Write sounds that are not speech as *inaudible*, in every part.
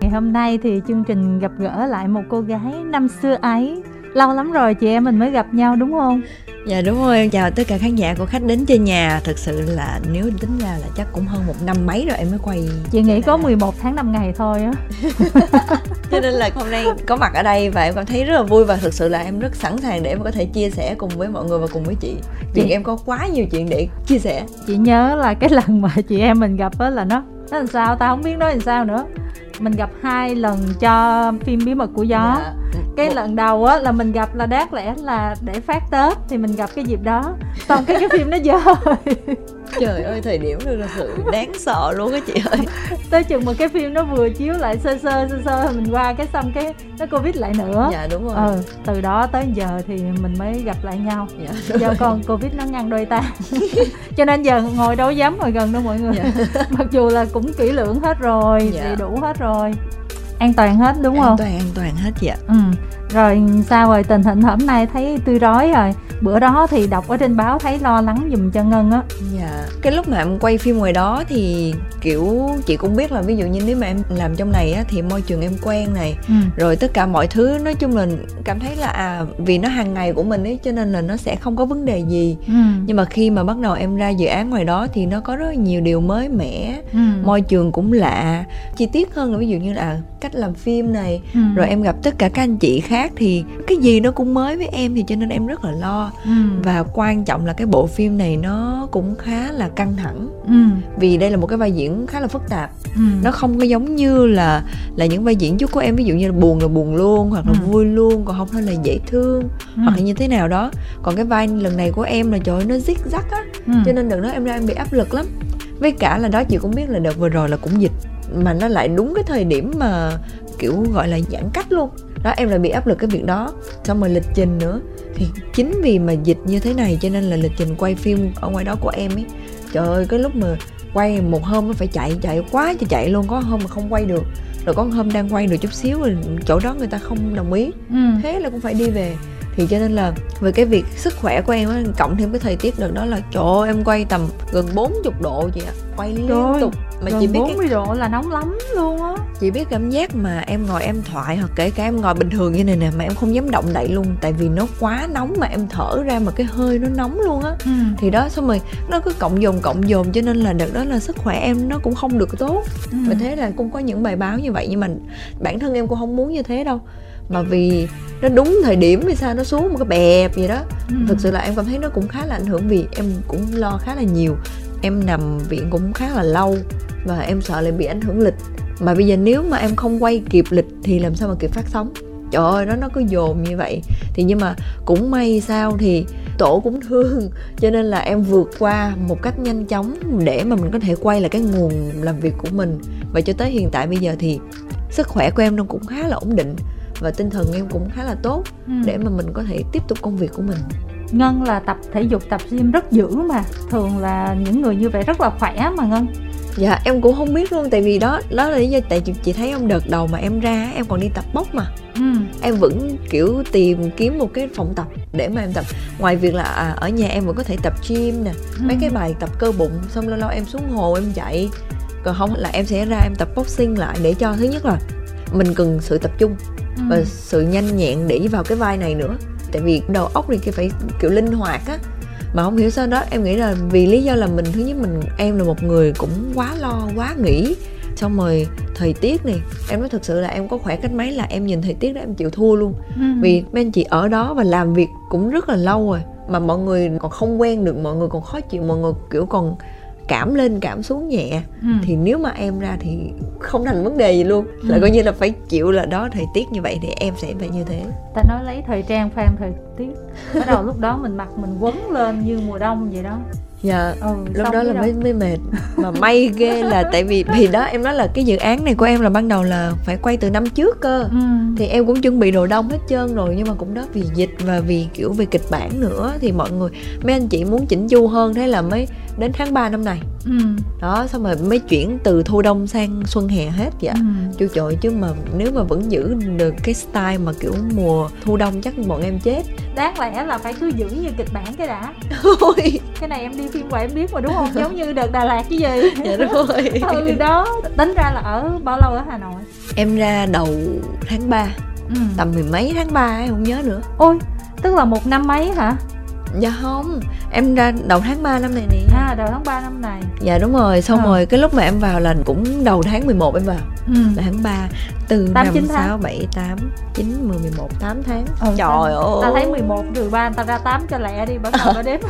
ngày hôm nay thì chương trình gặp gỡ lại một cô gái năm xưa ấy lâu lắm rồi chị em mình mới gặp nhau đúng không? Dạ đúng rồi, em chào tất cả khán giả của khách đến chơi nhà. Thật sự là nếu tính ra là chắc cũng hơn một năm mấy rồi em mới quay Chị nghĩ có 11 tháng 5 ngày thôi á. *laughs* Cho nên là hôm nay có mặt ở đây và em cảm thấy rất là vui Và thực sự là em rất sẵn sàng để em có thể chia sẻ cùng với mọi người và cùng với chị. Vì chị... em có quá nhiều chuyện để chia sẻ. Chị nhớ là cái lần mà chị em mình gặp á là nó Nó làm sao, tao không biết nói làm sao nữa mình gặp hai lần cho phim bí mật của gió. Dạ. cái lần đầu á là mình gặp là đáng lẽ là để phát tết thì mình gặp cái dịp đó. Xong cái cái phim nó dơ trời ơi thời điểm thật là sự đáng sợ luôn á chị ơi. *laughs* Tới chừng một cái phim nó vừa chiếu lại sơ sơ sơ sơ mình qua cái xong cái nó covid lại nữa. Dạ đúng rồi. Ừ từ đó tới giờ thì mình mới gặp lại nhau. Dạ, do con covid nó ngăn đôi ta. *laughs* Cho nên giờ ngồi đâu dám ngồi gần đâu mọi người. Dạ. *laughs* mặc dù là cũng kỹ lưỡng hết rồi dạ. đầy đủ hết rồi. An toàn hết đúng an không? an toàn an toàn hết chị ạ. Ừ rồi sao rồi tình hình hôm nay thấy tươi rói rồi bữa đó thì đọc ở trên báo thấy lo lắng dùm cho ngân á dạ cái lúc mà em quay phim ngoài đó thì kiểu chị cũng biết là ví dụ như nếu mà em làm trong này á thì môi trường em quen này ừ. rồi tất cả mọi thứ nói chung là cảm thấy là à vì nó hàng ngày của mình ấy cho nên là nó sẽ không có vấn đề gì ừ. nhưng mà khi mà bắt đầu em ra dự án ngoài đó thì nó có rất nhiều điều mới mẻ ừ. môi trường cũng lạ chi tiết hơn là ví dụ như là cách làm phim này ừ. rồi em gặp tất cả các anh chị khác thì cái gì nó cũng mới với em thì cho nên em rất là lo ừ. và quan trọng là cái bộ phim này nó cũng khá là căng thẳng ừ. vì đây là một cái vai diễn khá là phức tạp ừ. nó không có giống như là là những vai diễn trước của em ví dụ như là buồn là buồn luôn hoặc là ừ. vui luôn còn không thôi là dễ thương ừ. hoặc là như thế nào đó còn cái vai lần này của em là trời ơi, nó zig rắc á ừ. cho nên đợt đó em ra em bị áp lực lắm với cả là đó chị cũng biết là đợt vừa rồi là cũng dịch mà nó lại đúng cái thời điểm mà kiểu gọi là giãn cách luôn đó em lại bị áp lực cái việc đó. Xong rồi lịch trình nữa. Thì chính vì mà dịch như thế này cho nên là lịch trình quay phim ở ngoài đó của em ấy trời ơi cái lúc mà quay một hôm nó phải chạy chạy quá cho chạy luôn. Có hôm mà không quay được. Rồi có hôm đang quay được chút xíu rồi chỗ đó người ta không đồng ý. Ừ. thế là cũng phải đi về. Thì cho nên là về cái việc sức khỏe của em á cộng thêm cái thời tiết đợt đó là ơi, em quay tầm gần 40 độ chị ạ. Quay liên Trời tục mà chị biết 40 cái... độ là nóng lắm luôn á. Chị biết cảm giác mà em ngồi em thoại hoặc kể cả em ngồi bình thường như này nè mà em không dám động đậy luôn tại vì nó quá nóng mà em thở ra mà cái hơi nó nóng luôn á. Ừ. thì đó xong rồi nó cứ cộng dồn cộng dồn cho nên là đợt đó là sức khỏe em nó cũng không được tốt. Ừ. và thế là cũng có những bài báo như vậy nhưng mà bản thân em cũng không muốn như thế đâu. Mà vì nó đúng thời điểm vì sao nó xuống một cái bẹp gì đó. Ừ. thực sự là em cảm thấy nó cũng khá là ảnh hưởng vì em cũng lo khá là nhiều. Em nằm viện cũng khá là lâu và em sợ lại bị ảnh hưởng lịch. Mà bây giờ nếu mà em không quay kịp lịch thì làm sao mà kịp phát sóng? Trời ơi nó nó cứ dồn như vậy. Thì nhưng mà cũng may sao thì tổ cũng thương. Cho nên là em vượt qua một cách nhanh chóng để mà mình có thể quay lại cái nguồn làm việc của mình. Và cho tới hiện tại bây giờ thì sức khỏe của em nó cũng khá là ổn định. Và tinh thần em cũng khá là tốt ừ. để mà mình có thể tiếp tục công việc của mình. Ngân là tập thể dục tập gym rất dữ mà. Thường là những người như vậy rất là khỏe mà ngân dạ em cũng không biết luôn tại vì đó đó là lý do tại chị, chị thấy ông đợt đầu mà em ra em còn đi tập bốc mà ừ. em vẫn kiểu tìm kiếm một cái phòng tập để mà em tập ngoài việc là à, ở nhà em vẫn có thể tập gym nè ừ. mấy cái bài tập cơ bụng xong lâu lâu em xuống hồ em chạy còn không là em sẽ ra em tập boxing lại để cho thứ nhất là mình cần sự tập trung ừ. và sự nhanh nhẹn để vào cái vai này nữa tại vì đầu óc thì phải kiểu linh hoạt á mà không hiểu sao đó em nghĩ là vì lý do là mình thứ nhất mình em là một người cũng quá lo quá nghĩ xong rồi thời tiết này em nói thật sự là em có khỏe cách mấy là em nhìn thời tiết đó em chịu thua luôn ừ. vì mấy anh chị ở đó và làm việc cũng rất là lâu rồi mà mọi người còn không quen được mọi người còn khó chịu mọi người kiểu còn cảm lên cảm xuống nhẹ. Ừ. thì nếu mà em ra thì không thành vấn đề gì luôn. Ừ. là coi như là phải chịu là đó thời tiết như vậy thì em sẽ phải như thế. Ta nói lấy thời trang phan thời tiết. Bắt đầu lúc đó mình mặc mình quấn lên như mùa đông vậy đó. Dạ ừ, lúc đó là mới mới mệt. Mà may ghê là tại vì vì đó em nói là cái dự án này của em là ban đầu là phải quay từ năm trước cơ. Ừ. thì em cũng chuẩn bị đồ đông hết trơn rồi nhưng mà cũng đó vì dịch và vì kiểu về kịch bản nữa thì mọi người mấy anh chị muốn chỉnh chu hơn thế là mới đến tháng 3 năm này. Ừ. đó xong rồi mới chuyển từ thu đông sang xuân hè hết dạ ừ. chú chội chứ mà nếu mà vẫn giữ được cái style mà kiểu mùa thu đông chắc bọn em chết. Đáng lẽ là phải cứ giữ như kịch bản cái đã. Ôi. cái này em đi phim ngoài em biết mà đúng không? Giống như đợt đà lạt cái gì. Dạ đúng rồi. Ừ đó. Tính ra là ở bao lâu ở hà nội? Em ra đầu tháng 3 ừ. tầm mười mấy tháng 3 em không nhớ nữa. Ôi tức là một năm mấy hả dạ không em ra đầu tháng 3 năm này nè. À đầu tháng 3 năm này. Dạ đúng rồi xong à. rồi cái lúc mà em vào là cũng đầu tháng 11 em vào. Ừ. là tháng 3 từ 8, 5, 6, 7, 8, 9, 10, 11, 8 tháng. Ừ, Trời ơi Ta thấy 11 trừ 3 ta ra 8 cho lẹ đi bắt đầu nó đếm.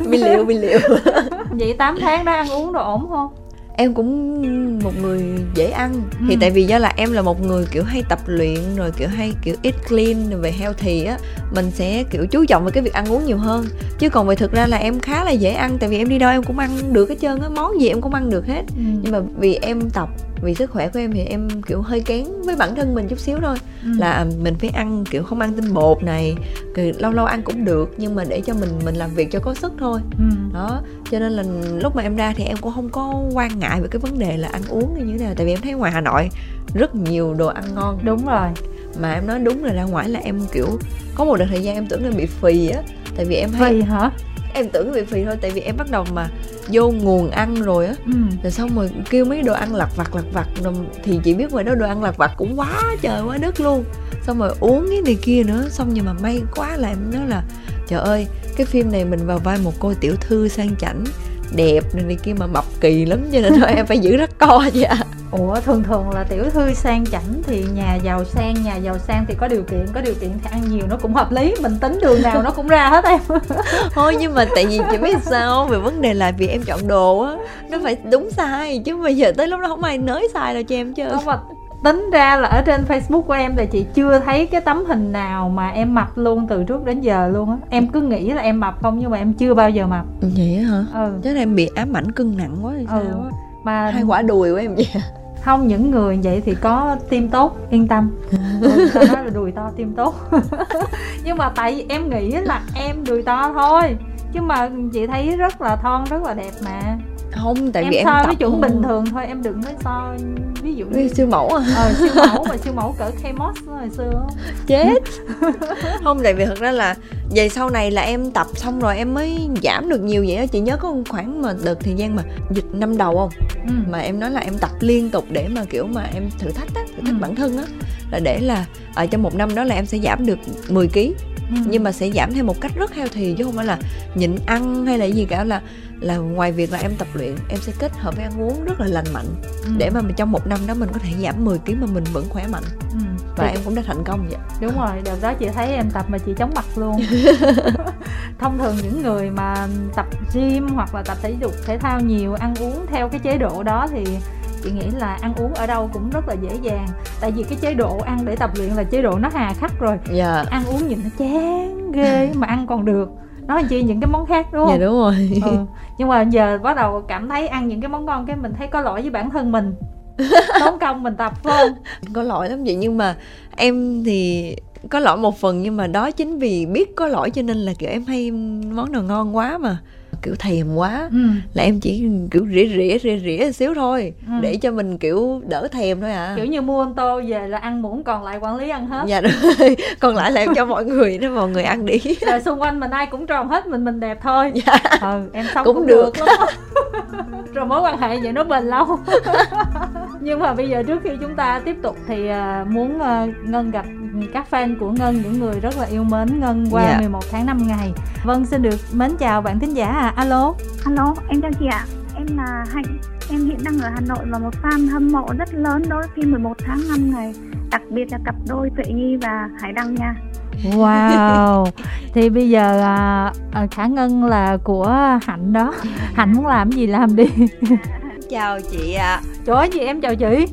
*laughs* Bi liệu, bi liệu. Vậy 8 tháng đó ăn uống đồ ổn không? Em cũng một người dễ ăn ừ. thì tại vì do là em là một người kiểu hay tập luyện rồi kiểu hay kiểu eat clean về healthy á mình sẽ kiểu chú trọng về cái việc ăn uống nhiều hơn chứ còn về thực ra là em khá là dễ ăn tại vì em đi đâu em cũng ăn được hết trơn á món gì em cũng ăn được hết ừ. nhưng mà vì em tập vì sức khỏe của em thì em kiểu hơi kén với bản thân mình chút xíu thôi. Ừ. là mình phải ăn kiểu không ăn tinh bột này thì lâu lâu ăn cũng được nhưng mà để cho mình mình làm việc cho có sức thôi. Ừ. đó cho nên là lúc mà em ra thì em cũng không có quan ngại về cái vấn đề là ăn uống như thế nào tại vì em thấy ngoài hà nội rất nhiều đồ ăn ngon. Đúng rồi. Mà em nói đúng là ra ngoài là em kiểu có một đợt thời gian em tưởng là bị phì á tại vì em hay phì hả em tưởng bị phì thôi tại vì em bắt đầu mà vô nguồn ăn rồi á ừ. rồi xong rồi kêu mấy đồ ăn lặt vặt lặt vặt thì chị biết ngoài đó đồ ăn lặt vặt cũng quá trời quá đất luôn xong rồi uống cái này kia nữa xong nhưng mà may quá là em nói là trời ơi cái phim này mình vào vai một cô tiểu thư sang chảnh đẹp này, này kia mà mập kỳ lắm cho nên thôi *laughs* em phải giữ rất co vậy à ủa thường thường là tiểu thư sang chảnh thì nhà giàu sang nhà giàu sang thì có điều kiện có điều kiện thì ăn nhiều nó cũng hợp lý mình tính đường nào nó cũng ra hết em. *laughs* Thôi nhưng mà tại vì chị biết sao về vấn đề là vì em chọn đồ á nó phải đúng sai chứ bây giờ tới lúc đó không ai nới sai đâu cho em chứ. Không mà tính ra là ở trên facebook của em thì chị chưa thấy cái tấm hình nào mà em mập luôn từ trước đến giờ luôn á. Em cứ nghĩ là em mập không nhưng mà em chưa bao giờ mập. Vậy hả? Ừ. Chắc là em bị ám ảnh cân nặng quá thì ừ. sao? Á mà hai quả đùi của em vậy không những người vậy thì có tim tốt yên tâm. *laughs* Ừ, tao nói là đùi to tim tốt. *laughs* Nhưng mà tại vì em nghĩ là em đùi to thôi. Chứ mà chị thấy rất là thon rất là đẹp mà không tại em vì em so với chuẩn bình thường thôi em đừng nói so ví dụ như siêu mẫu à. Ờ siêu mẫu mà siêu mẫu cỡ K-Moss hồi xưa. *laughs* Chết. Không tại vì thật ra là về sau này là em tập xong rồi em mới giảm được nhiều vậy á. Chị nhớ có khoảng mà đợt thời gian mà dịch năm đầu không? Ừ. mà em nói là em tập liên tục để mà kiểu mà em thử thách á thử thách ừ. bản thân á. Là để là ở trong một năm đó là em sẽ giảm được 10 kg ừ. nhưng mà sẽ giảm theo một cách rất healthy chứ không phải là nhịn ăn hay là gì cả là là ngoài việc là em tập luyện em sẽ kết hợp với ăn uống rất là lành mạnh ừ. để mà mình trong một năm đó mình có thể giảm 10 kg mà mình vẫn khỏe mạnh ừ. và thì... em cũng đã thành công vậy đúng rồi đợt đó chị thấy em tập mà chị chóng mặt luôn *laughs* thông thường những người mà tập gym hoặc là tập thể dục thể thao nhiều ăn uống theo cái chế độ đó thì chị nghĩ là ăn uống ở đâu cũng rất là dễ dàng. Tại vì cái chế độ ăn để tập luyện là chế độ nó hà khắc rồi. Yeah. Dạ. ăn uống nhìn nó chán ghê mà ăn còn được. Nói chi những cái món khác đúng không? dạ đúng rồi. Ừ. nhưng mà giờ bắt đầu cảm thấy ăn những cái món ngon cái mình thấy có lỗi với bản thân mình. *laughs* Tốn công mình tập phải không? Có lỗi lắm vậy nhưng mà em thì có lỗi một phần nhưng mà đó chính vì biết có lỗi cho nên là kiểu em hay món nào ngon quá mà kiểu thèm quá. Ừ. là em chỉ kiểu rỉa rỉa rỉa rỉa xíu thôi ừ. để cho mình kiểu đỡ thèm thôi à. Kiểu như mua ô tô về là ăn muỗng còn lại quản lý ăn hết. Dạ rồi. *laughs* Còn lại là em cho mọi người đó mọi người ăn đi. *laughs* Rồi xung quanh mình ai cũng tròn hết mình mình đẹp thôi. Dạ. ừ em sống cũng, cũng được, được lắm. *laughs* Rồi mối quan hệ vậy nó bền lâu. Nhưng mà bây giờ trước khi chúng ta tiếp tục thì uh, muốn uh, ngân gặp các fan của ngân những người rất là yêu mến ngân qua yeah. 11 tháng 5 ngày. Vâng xin được mến chào bạn thính giả à. Alo. Alo em chào chị ạ. Em là hạnh. Em hiện đang ở hà nội và một fan hâm mộ rất lớn đối với phim 11 tháng 5 ngày đặc biệt là cặp đôi tuệ nhi và hải đăng nha. Wow. *laughs* Thì bây giờ à, à, Khả Ngân là của Hạnh đó. Hạnh muốn làm gì làm đi. Chào chị ạ. À. Trời ơi gì em chào chị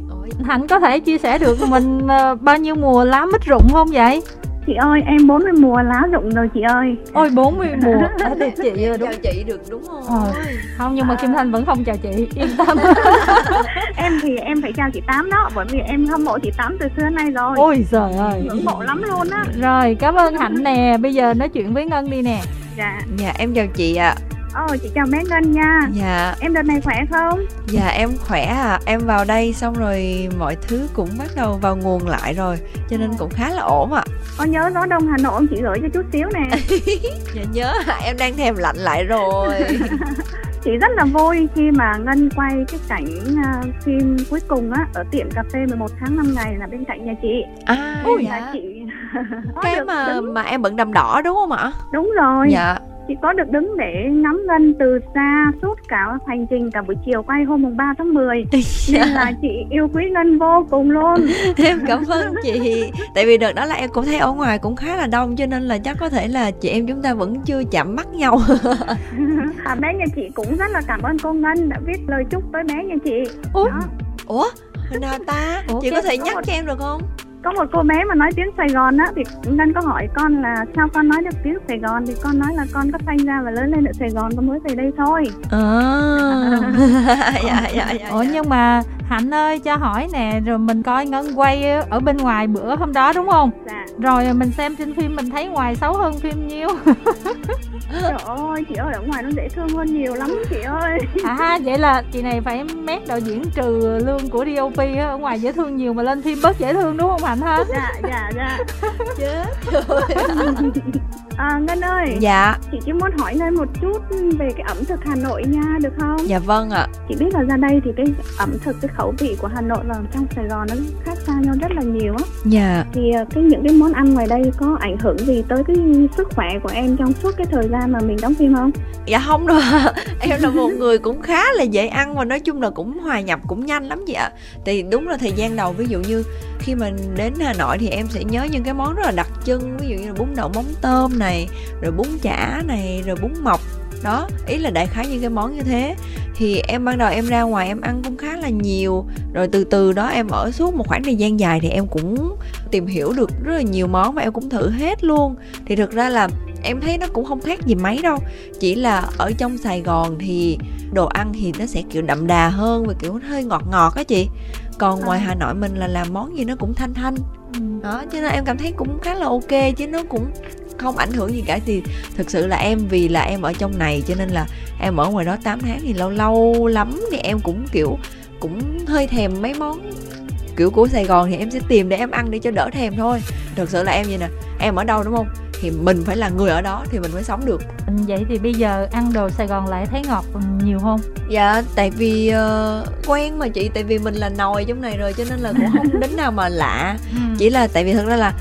Hạnh có thể chia sẻ được mình à, bao nhiêu mùa lá mít rụng không vậy? Chị ơi, em 40 mùa lá rụng rồi chị ơi. Ôi 40 mùa, *laughs* à, thì chị đúng. Chào chị được đúng không? Ờ, không, nhưng mà Kim Thanh vẫn không chào chị, yên tâm. *laughs* Em thì em phải chào chị Tám đó Bởi vì em hâm mộ chị Tám từ xưa nay rồi. Ôi trời ơi. Ngưỡng mộ lắm luôn á. Rồi, cảm ơn Hạnh nè. Bây giờ nói chuyện với Ngân đi nè. Dạ. Dạ, em chào chị ạ. à Ồ, oh, chị chào bé Ngân nha. Dạ. Em đợt này khỏe không? Dạ em khỏe à. Em vào đây xong rồi mọi thứ cũng bắt đầu vào nguồn lại rồi, cho nên cũng khá là ổn ạ. À. Có nhớ gió đông Hà Nội ông chị gửi cho chút xíu nè. *laughs* dạ nhớ, em đang thèm lạnh lại rồi. *laughs* chị rất là vui khi mà ngân quay cái cảnh uh, phim cuối cùng á ở tiệm cà phê 11 tháng 5 ngày là bên cạnh nhà chị à Ôi, dạ. chị *laughs* cái mà đứng. mà em bận đầm đỏ đúng không ạ đúng rồi dạ chị có được đứng để ngắm ngân từ xa suốt cả hành trình cả buổi chiều quay hôm mùng 3 tháng 10 nên là chị yêu quý ngân vô cùng luôn. *laughs* Em cảm ơn chị. Tại vì đợt đó là em cũng thấy ở ngoài cũng khá là đông cho nên là chắc có thể là chị em chúng ta vẫn chưa chạm mắt nhau. *laughs* À, bé nhà chị cũng rất là cảm ơn cô ngân đã viết lời chúc tới bé nhà chị. Ủa? Đó. ủa? Nào ta? Ủa, chị có thể nhắc cho em được không có một cô bé mà nói tiếng Sài Gòn á thì nên có hỏi con là sao con nói được tiếng Sài Gòn thì con nói là con có sinh ra và lớn lên ở Sài Gòn con mới về đây thôi. À. *laughs* *laughs* dạ, dạ, dạ, Ủa nhưng mà Hạnh ơi cho hỏi nè rồi mình coi Ngân quay ở bên ngoài bữa hôm đó đúng không? Dạ. Rồi mình xem trên phim mình thấy ngoài xấu hơn phim nhiêu. *laughs* Trời ơi chị ơi ở ngoài nó dễ thương hơn nhiều lắm chị ơi. *laughs* À vậy là chị này phải mét đạo diễn trừ lương của DOP á ở ngoài dễ thương nhiều mà lên phim bớt dễ thương đúng không Hạnh ha? Dạ dạ dạ. *laughs* Chết rồi. *laughs* À, Ngân ơi Dạ Chị chỉ muốn hỏi Ngân một chút về cái ẩm thực Hà Nội nha, được không? Dạ vâng ạ Chị biết là ra đây thì cái ẩm thực, cái khẩu vị của Hà Nội và trong Sài Gòn nó khác xa nhau rất là nhiều á Dạ Thì à, cái những cái món ăn ngoài đây có ảnh hưởng gì tới cái sức khỏe của em trong suốt cái thời ra mà mình đóng phim không? Dạ không đâu *laughs* Em là một người cũng khá là dễ ăn và nói chung là cũng hòa nhập, cũng nhanh lắm chị ạ. Thì đúng là thời gian đầu, ví dụ như khi mình đến Hà Nội thì em sẽ nhớ những cái món rất là đặc trưng, ví dụ như là bún đậu móng tôm này, rồi bún chả này, rồi bún mọc. Đó, ý là đại khái những cái món như thế. Thì em ban đầu em ra ngoài em ăn cũng khá là nhiều, rồi từ từ đó em ở suốt một khoảng thời gian dài thì em cũng tìm hiểu được rất là nhiều món và em cũng thử hết luôn. Thì thực ra là em thấy nó cũng không khác gì mấy đâu. Chỉ là ở trong sài gòn thì đồ ăn thì nó sẽ kiểu đậm đà hơn và kiểu hơi ngọt ngọt á chị. Còn ngoài à. hà nội mình là làm món gì nó cũng thanh thanh. Ừ. đó cho nên em cảm thấy cũng khá là ok chứ nó cũng không ảnh hưởng gì cả. Thì thực sự là em vì là em ở trong này cho nên là em ở ngoài đó 8 tháng thì lâu lâu lắm thì em cũng kiểu cũng hơi thèm mấy món kiểu của Sài Gòn thì em sẽ tìm để em ăn để cho đỡ thèm thôi. Thực sự là em vậy nè em ở đâu đúng không thì mình phải là người ở đó thì mình mới sống được. Vậy thì bây giờ ăn đồ Sài Gòn lại thấy ngọt nhiều không? Dạ tại vì uh, quen mà chị tại vì mình là nồi trong này rồi cho nên là cũng không *laughs* đến nào mà lạ. Ừ. chỉ là tại vì thật ra là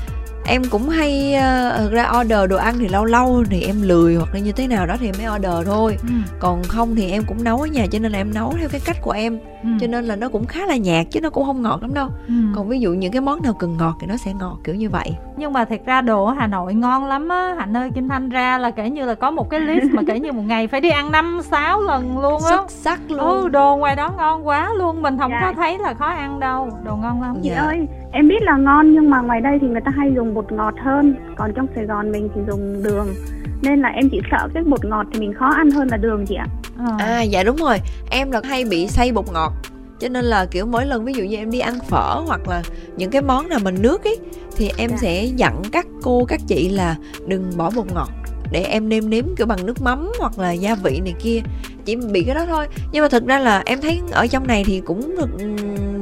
em cũng hay uh, thực ra order đồ ăn thì lâu lâu thì em lười hoặc là như thế nào đó thì mới order thôi. Ừ. còn không thì em cũng nấu ở nhà cho nên là em nấu theo cái cách của em ừ. cho nên là nó cũng khá là nhạt chứ nó cũng không ngọt lắm đâu ừ. còn ví dụ những cái món nào cần ngọt thì nó sẽ ngọt kiểu như vậy nhưng mà thật ra đồ ở hà nội ngon lắm á hạnh ơi kim thanh ra là kể như là có một cái list mà kể như một ngày phải đi ăn năm sáu lần luôn á xuất sắc luôn ừ đồ ngoài đó ngon quá luôn mình không dạ. có thấy là khó ăn đâu đồ ngon lắm chị dạ. ơi em biết là ngon nhưng mà ngoài đây thì người ta hay dùng bột ngọt hơn còn trong sài gòn mình thì dùng đường nên là em chỉ sợ cái bột ngọt thì mình khó ăn hơn là đường chị ạ. À, à dạ đúng rồi. Em là hay bị say bột ngọt. Cho nên là kiểu mỗi lần ví dụ như em đi ăn phở hoặc là những cái món nào mình nước ấy thì em dạ. sẽ dặn các cô các chị là đừng bỏ bột ngọt để em nêm nếm kiểu bằng nước mắm hoặc là gia vị này kia. Chỉ bị cái đó thôi. Nhưng mà thực ra là em thấy ở trong này thì cũng được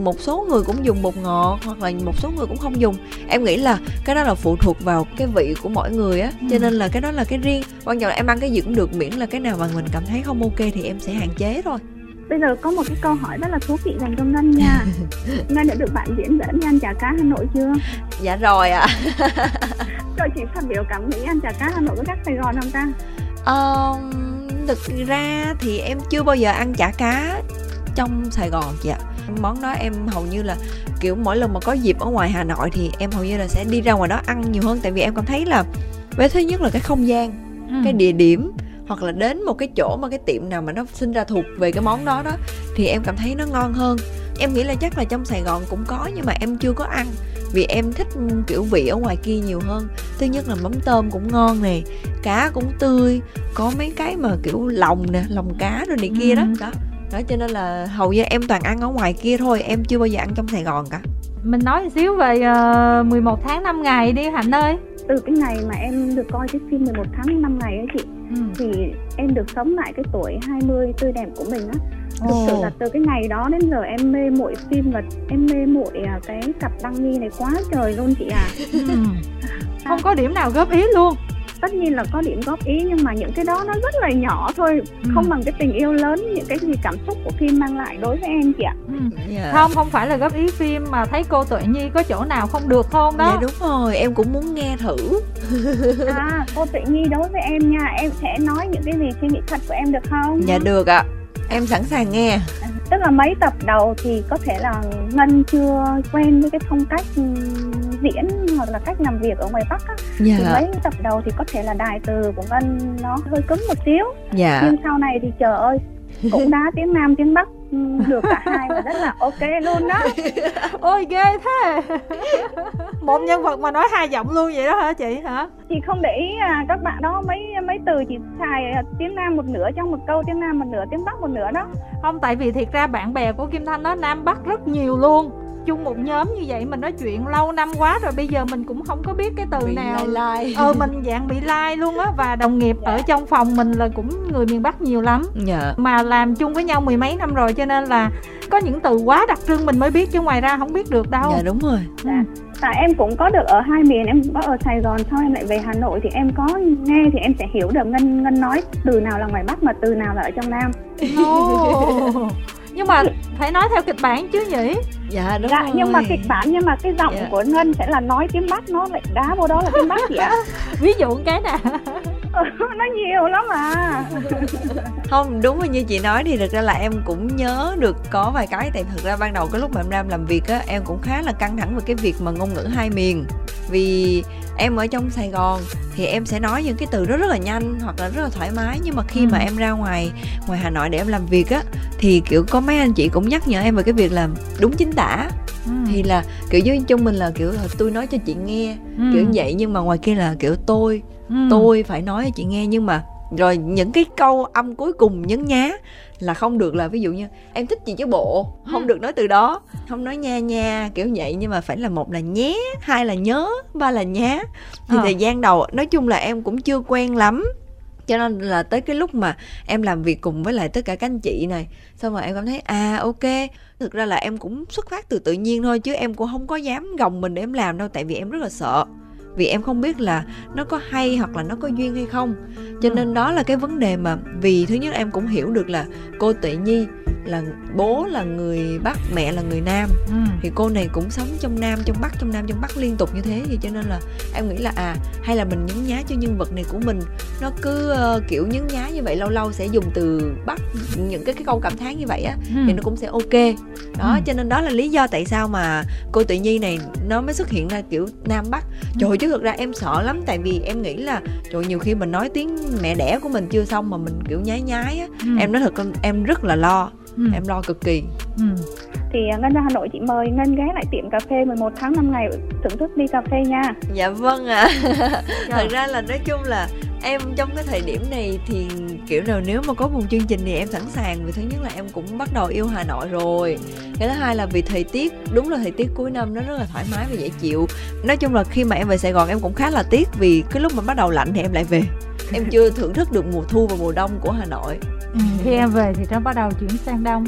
một số người cũng dùng bột ngọt hoặc là một số người cũng không dùng. Em nghĩ là cái đó là phụ thuộc vào cái vị của mỗi người á ừ. cho nên là cái đó là cái riêng. Quan trọng là em ăn cái gì cũng được miễn là cái nào mà mình cảm thấy không ok thì em sẽ hạn chế thôi. Bây giờ có một cái câu hỏi rất là thú vị dành cho ngân nha. *laughs* Ngân đã được bạn diễn dẫn đi ăn chả cá hà nội chưa? Dạ rồi ạ. À. *laughs* rồi chị phát biểu cảm nghĩ ăn chả cá hà nội có khác sài gòn không ta? Um, thực ra thì em chưa bao giờ ăn chả cá trong sài gòn chị ạ món đó em hầu như là kiểu mỗi lần mà có dịp ở ngoài hà nội thì em hầu như là sẽ đi ra ngoài đó ăn nhiều hơn tại vì em cảm thấy là với thứ nhất là cái không gian ừ. cái địa điểm hoặc là đến một cái chỗ mà cái tiệm nào mà nó sinh ra thuộc về cái món đó đó thì em cảm thấy nó ngon hơn em nghĩ là chắc là trong sài gòn cũng có nhưng mà em chưa có ăn vì em thích kiểu vị ở ngoài kia nhiều hơn thứ nhất là mắm tôm cũng ngon nè cá cũng tươi có mấy cái mà kiểu lòng nè lòng cá rồi này kia đó ừ. đó đó cho nên là hầu như em toàn ăn ở ngoài kia thôi em chưa bao giờ ăn trong sài gòn cả. Mình nói một xíu về uh, 11 tháng 5 ngày đi hạnh ơi. Từ cái ngày mà em được coi cái phim 11 tháng 5 ngày ấy chị ừ. thì em được sống lại cái tuổi 20 tươi đẹp của mình á. Thực sự là từ cái ngày đó đến giờ em mê muội phim và em mê muội à, cái cặp đăng nghi này quá trời luôn chị à. Ừ. không có điểm nào góp ý luôn tất nhiên là có điểm góp ý nhưng mà những cái đó nó rất là nhỏ thôi ừ. không bằng cái tình yêu lớn những cái gì cảm xúc của phim mang lại đối với em chị ạ ừ. yeah. Dạ. không không phải là góp ý phim mà thấy cô tuệ nhi có chỗ nào không được không đó dạ đúng rồi em cũng muốn nghe thử à cô tuệ nhi đối với em nha em sẽ nói những cái gì suy nghĩ thật của em được không dạ được ạ em sẵn sàng nghe tức là mấy tập đầu thì có thể là ngân chưa quen với cái phong cách diễn hoặc là cách làm việc ở ngoài bắc á dạ. thì mấy tập đầu thì có thể là đài từ của ngân nó hơi cứng một xíu. Dạ. nhưng sau này thì trời ơi cũng đá *laughs* tiếng nam tiếng bắc ừ, được cả hai và rất là ok luôn đó. *laughs* Ôi ghê thế. *laughs* Một nhân vật mà nói hai giọng luôn vậy đó hả chị hả? Chị không để ý à, các bạn đó mấy mấy từ chị xài tiếng nam một nửa trong một câu tiếng nam một nửa tiếng bắc một nửa đó. Không tại vì thiệt ra bạn bè của kim thanh nó nam bắc rất nhiều luôn chung một nhóm như vậy mình nói chuyện lâu năm quá rồi bây giờ mình cũng không có biết cái từ bị nào lai lai. ờ mình dạng bị lai like luôn á và đồng nghiệp dạ. ở trong phòng mình là cũng người miền bắc nhiều lắm dạ. mà làm chung với nhau mười mấy năm rồi cho nên là có những từ quá đặc trưng mình mới biết chứ ngoài ra không biết được đâu dạ đúng rồi dạ. tại em cũng có được ở hai miền em có ở sài gòn sau em lại về hà nội thì em có nghe thì em sẽ hiểu được ngân ngân nói từ nào là ngoài bắc mà từ nào là ở trong nam oh. nhưng mà phải nói theo kịch bản chứ nhỉ? Dạ đúng dạ, rồi nhưng mà kịch bản nhưng mà cái giọng dạ. của ngân sẽ là nói tiếng bắc nó lại đá vô đó là tiếng bắc vậy ạ *laughs* ví dụ cái nè nó nhiều lắm à. *laughs* Không đúng như chị nói thì thực ra là em cũng nhớ được có vài cái. Tại thực ra ban đầu cái lúc mà em đang làm việc á em cũng khá là căng thẳng về cái việc mà ngôn ngữ hai miền. Vì em ở trong sài gòn thì em sẽ nói những cái từ rất rất là nhanh hoặc là rất là thoải mái nhưng mà khi ừ. mà em ra ngoài ngoài hà nội để em làm việc á thì kiểu có mấy anh chị cũng nhắc nhở em về cái việc là đúng chính tả ừ. thì là kiểu như trong mình là kiểu là tôi nói cho chị nghe ừ. kiểu như vậy nhưng mà ngoài kia là kiểu tôi ừ. tôi phải nói cho chị nghe nhưng mà rồi những cái câu âm cuối cùng nhấn nhá là không được là ví dụ như em thích gì chứ bộ? Không ừ. được nói từ đó. Không nói nha nha kiểu vậy nhưng mà phải là một là nhé hai là nhớ ba là nhá. Thì à. thời gian đầu nói chung là em cũng chưa quen lắm. Cho nên là tới cái lúc mà em làm việc cùng với lại tất cả các anh chị này xong rồi em cảm thấy à ok. Thực ra là em cũng xuất phát từ tự nhiên thôi chứ em cũng không có dám gồng mình để em làm đâu tại vì em rất là sợ vì em không biết là nó có hay hoặc là nó có duyên hay không cho nên đó là cái vấn đề mà vì thứ nhất em cũng hiểu được là cô tuệ nhi là bố là người bắc mẹ là người nam ừ. thì cô này cũng sống trong nam trong bắc trong nam trong bắc liên tục như thế thì cho nên là em nghĩ là à hay là mình nhấn nhá cho nhân vật này của mình nó cứ uh, kiểu nhấn nhá như vậy lâu lâu sẽ dùng từ bắc những cái cái câu cảm thán như vậy á ừ. thì nó cũng sẽ ok đó ừ. cho nên đó là lý do tại sao mà cô tự nhi này nó mới xuất hiện ra kiểu nam bắc trời ừ. Chứ thực ra em sợ lắm tại vì em nghĩ là trời nhiều khi mình nói tiếng mẹ đẻ của mình chưa xong mà mình kiểu nhái nhái á ừ. em nói thật em rất là lo ừ. em lo cực kỳ ừ. thì à, ngân ra hà nội chị mời ngân ghé lại tiệm cà phê 11 tháng 5 ngày thưởng thức đi cà phê nha dạ vâng ạ à. *laughs* thật ra là nói chung là em trong cái thời điểm này thì kiểu nào nếu mà có một chương trình thì em sẵn sàng. Vì thứ nhất là em cũng bắt đầu yêu hà nội rồi. Cái thứ hai là vì thời tiết đúng là thời tiết cuối năm nó rất là thoải mái và dễ chịu. Nói chung là khi mà em về sài gòn em cũng khá là tiếc vì cái lúc mà bắt đầu lạnh thì em lại về. Em chưa thưởng thức được mùa thu và mùa đông của hà nội. Ừ, khi em về thì nó bắt đầu chuyển sang đông.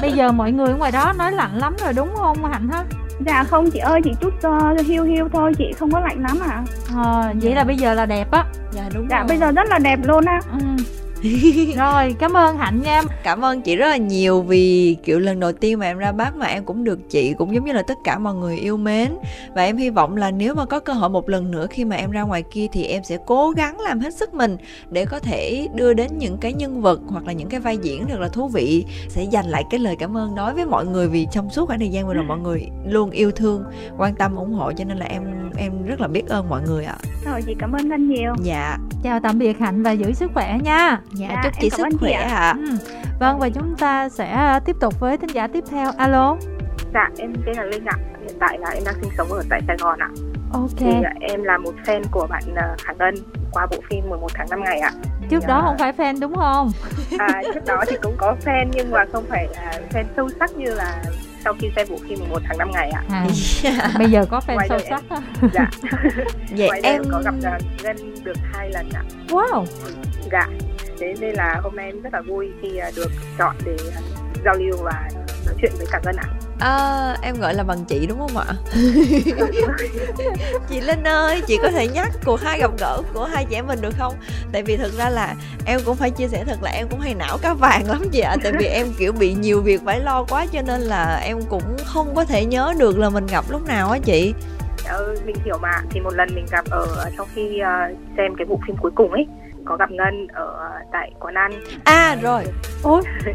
Bây giờ mọi người ngoài đó nói lạnh lắm rồi đúng không hạnh hết dạ không chị ơi chị chút uh, hiu hiu thôi chị không có lạnh lắm à ờ vậy là bây giờ là đẹp á dạ đúng dạ rồi. bây giờ rất là đẹp luôn á ừ. *laughs* rồi cảm ơn hạnh nha cảm ơn chị rất là nhiều vì kiểu lần đầu tiên mà em ra bác mà em cũng được chị cũng giống như là tất cả mọi người yêu mến. Và em hy vọng là nếu mà có cơ hội một lần nữa khi mà em ra ngoài kia thì em sẽ cố gắng làm hết sức mình để có thể đưa đến những cái nhân vật hoặc là những cái vai diễn thật là thú vị sẽ dành lại cái lời cảm ơn đối với mọi người vì trong suốt khoảng thời gian vừa rồi mọi người luôn yêu thương quan tâm ủng hộ cho nên là em em rất là biết ơn mọi người ạ. Rồi chị cảm ơn anh nhiều. Dạ. Chào tạm biệt hạnh và giữ sức khỏe nha dạ, dạ chúc chị sức khỏe ạ à. ừ. vâng và chúng ta sẽ à, tiếp tục với thính giả tiếp theo alo dạ em tên là linh ạ hiện tại là em đang sinh sống ở tại sài gòn ạ ok thì à, em là một fan của bạn khả ngân qua bộ phim 11 tháng 5 ngày ạ trước thì, đó không phải fan đúng không à trước đó thì cũng có fan nhưng mà không phải là fan sâu sắc như là sau khi xem bộ phim 11 tháng 5 ngày ạ. À. À, bây giờ có fan sâu sắc em, Dạ. Vậy em có gặp Ngân được hai lần ạ. Wow. dạ thế nên là hôm nay em rất là vui khi à, được chọn để à, giao lưu và nói chuyện với cả Ngân ạ À, em gọi là bằng chị đúng không ạ? *laughs* chị Linh ơi, chị có thể nhắc cuộc hai gặp gỡ của hai em mình được không? Tại vì thực ra là em cũng phải chia sẻ thật là em cũng hay não cá vàng lắm chị ạ. Tại vì em kiểu bị nhiều việc phải lo quá cho nên là em cũng không có thể nhớ được là mình gặp lúc nào á chị. Ừ, mình hiểu mà. Thì một lần mình gặp ở trong khi uh, xem cái bộ phim cuối cùng ấy có gặp Ngân ở tại quán ăn. À rồi. *laughs* Ôi. *laughs*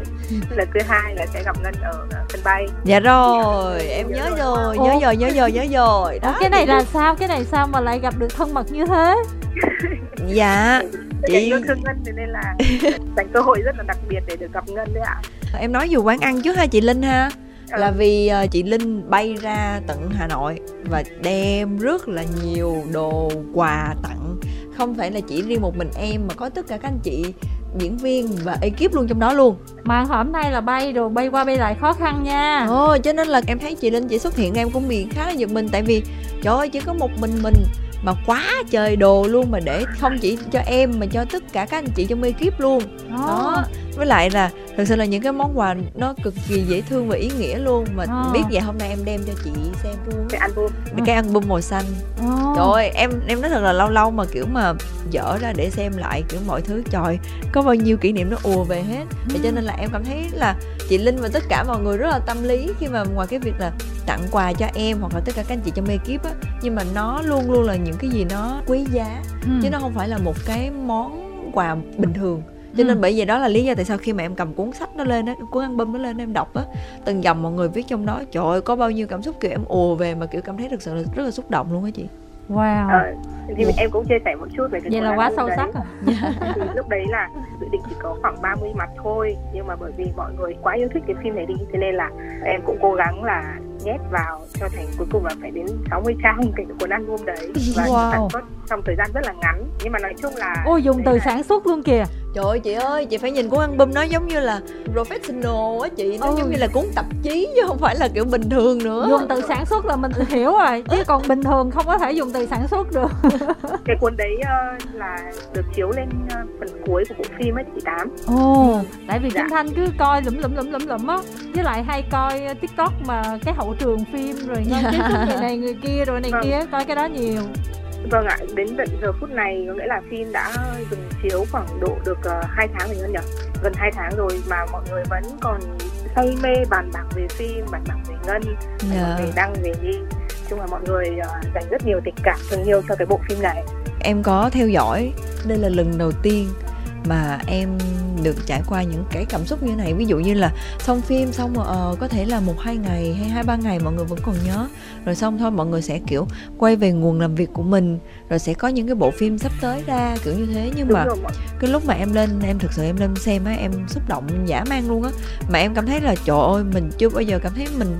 Lần thứ hai là sẽ gặp Ngân ở sân bay. Dạ rồi em nhớ rồi nhớ rồi nhớ rồi nhớ rồi. Đó cái này là sao? Cái này sao mà lại gặp được thân mật như thế? *laughs* Dạ chị yêu thương ngân nên là dành cơ hội rất là đặc biệt để được gặp ngân đấy ạ. Em nói dù quán ăn trước ha chị linh ha. Ừ. là vì uh, chị linh bay ra tận hà nội và đem rất là nhiều đồ quà tặng không phải là chỉ riêng một mình em mà có tất cả các anh chị diễn viên và ekip luôn trong đó luôn. Mà hôm nay là bay rồi bay qua bay lại khó khăn nha. Ồ cho nên là em thấy chị linh chị xuất hiện em cũng bị khá là giật mình tại vì trời ơi chỉ có một mình mình mà quá trời đồ luôn mà để không chỉ cho em mà cho tất cả các anh chị trong ekip luôn. Đó, đó. Với lại là thực sự là những cái món quà nó cực kỳ dễ thương và ý nghĩa luôn. Mà à. biết vậy hôm nay em đem cho chị xem luôn cái album. Cái album màu xanh. À. trời ơi em em nói thật là lâu lâu mà kiểu mà dở ra để xem lại kiểu mọi thứ. Trời có bao nhiêu kỷ niệm nó ùa về hết. Ừ. cho nên là em cảm thấy là chị linh và tất cả mọi người rất là tâm lý khi mà ngoài cái việc là tặng quà cho em hoặc là tất cả các anh chị trong ekip á. Nhưng mà nó luôn luôn là những cái gì nó quý giá. Ừ. chứ nó không phải là một cái món quà bình thường cho nên ừ. bởi vì đó là lý do tại sao khi mà em cầm cuốn sách nó lên á cuốn album nó lên em đọc á từng dòng mọi người viết trong đó trời ơi có bao nhiêu cảm xúc kiểu em ùa về mà kiểu cảm thấy thực sự là rất là xúc động luôn á chị wow ờ, thì em cũng chia sẻ một chút về cái vậy là quá sâu đấy. sắc à *laughs* thì lúc đấy là dự định chỉ có khoảng 30 mặt thôi nhưng mà bởi vì mọi người quá yêu thích cái phim này đi thế nên là em cũng cố gắng là nhét vào cho thành cuối cùng là phải đến 60 trang cái cuốn album đấy. *laughs* Và wow. sản xuất trong thời gian rất là ngắn. Nhưng mà nói chung là ôi dùng từ là... sản xuất luôn kìa. Trời ơi chị ơi, chị phải nhìn cuốn album nó giống như là professional á chị. Nó ừ. giống như là cuốn tạp chí chứ không phải là kiểu bình thường nữa. Dùng từ sản xuất là mình hiểu rồi Chứ còn bình thường không có thể dùng từ sản xuất được. *laughs* Cái cuốn đấy uh, là được chiếu lên uh, phần cuối của bộ phim ấy chị Tám. Ồ, tại vì dạ. Kim Thanh cứ coi lụm lụm lụm lụm lụm á. Với lại hay coi tiktok mà cái hậu trường phim rồi ngân yeah. người *laughs* này người kia rồi này vâng. kia Coi cái đó nhiều Vâng ạ, đến tận giờ phút này có nghĩa là phim đã dừng chiếu khoảng độ được uh, 2 tháng rồi nhỉ? Gần 2 tháng rồi mà mọi người vẫn còn say mê bàn bạc về phim, bàn bạc về Ngân, yeah. về Đăng, về Nhi. Chung là mọi người uh, dành rất nhiều tình cảm thương yêu cho cái bộ phim này. Em có theo dõi, đây là lần đầu tiên mà em được trải qua những cái cảm xúc như này. Ví dụ như là xong phim xong uh, có thể là một hai ngày hay hai ba ngày mọi người vẫn còn nhớ. Rồi xong thôi mọi người sẽ kiểu quay về nguồn làm việc của mình. Rồi sẽ có những cái bộ phim sắp tới ra kiểu như thế. Nhưng Đúng mà rồi. cái lúc mà em lên em thực sự em lên xem á em xúc động giả mang luôn á. Mà em cảm thấy là trời ơi mình chưa bao giờ cảm thấy mình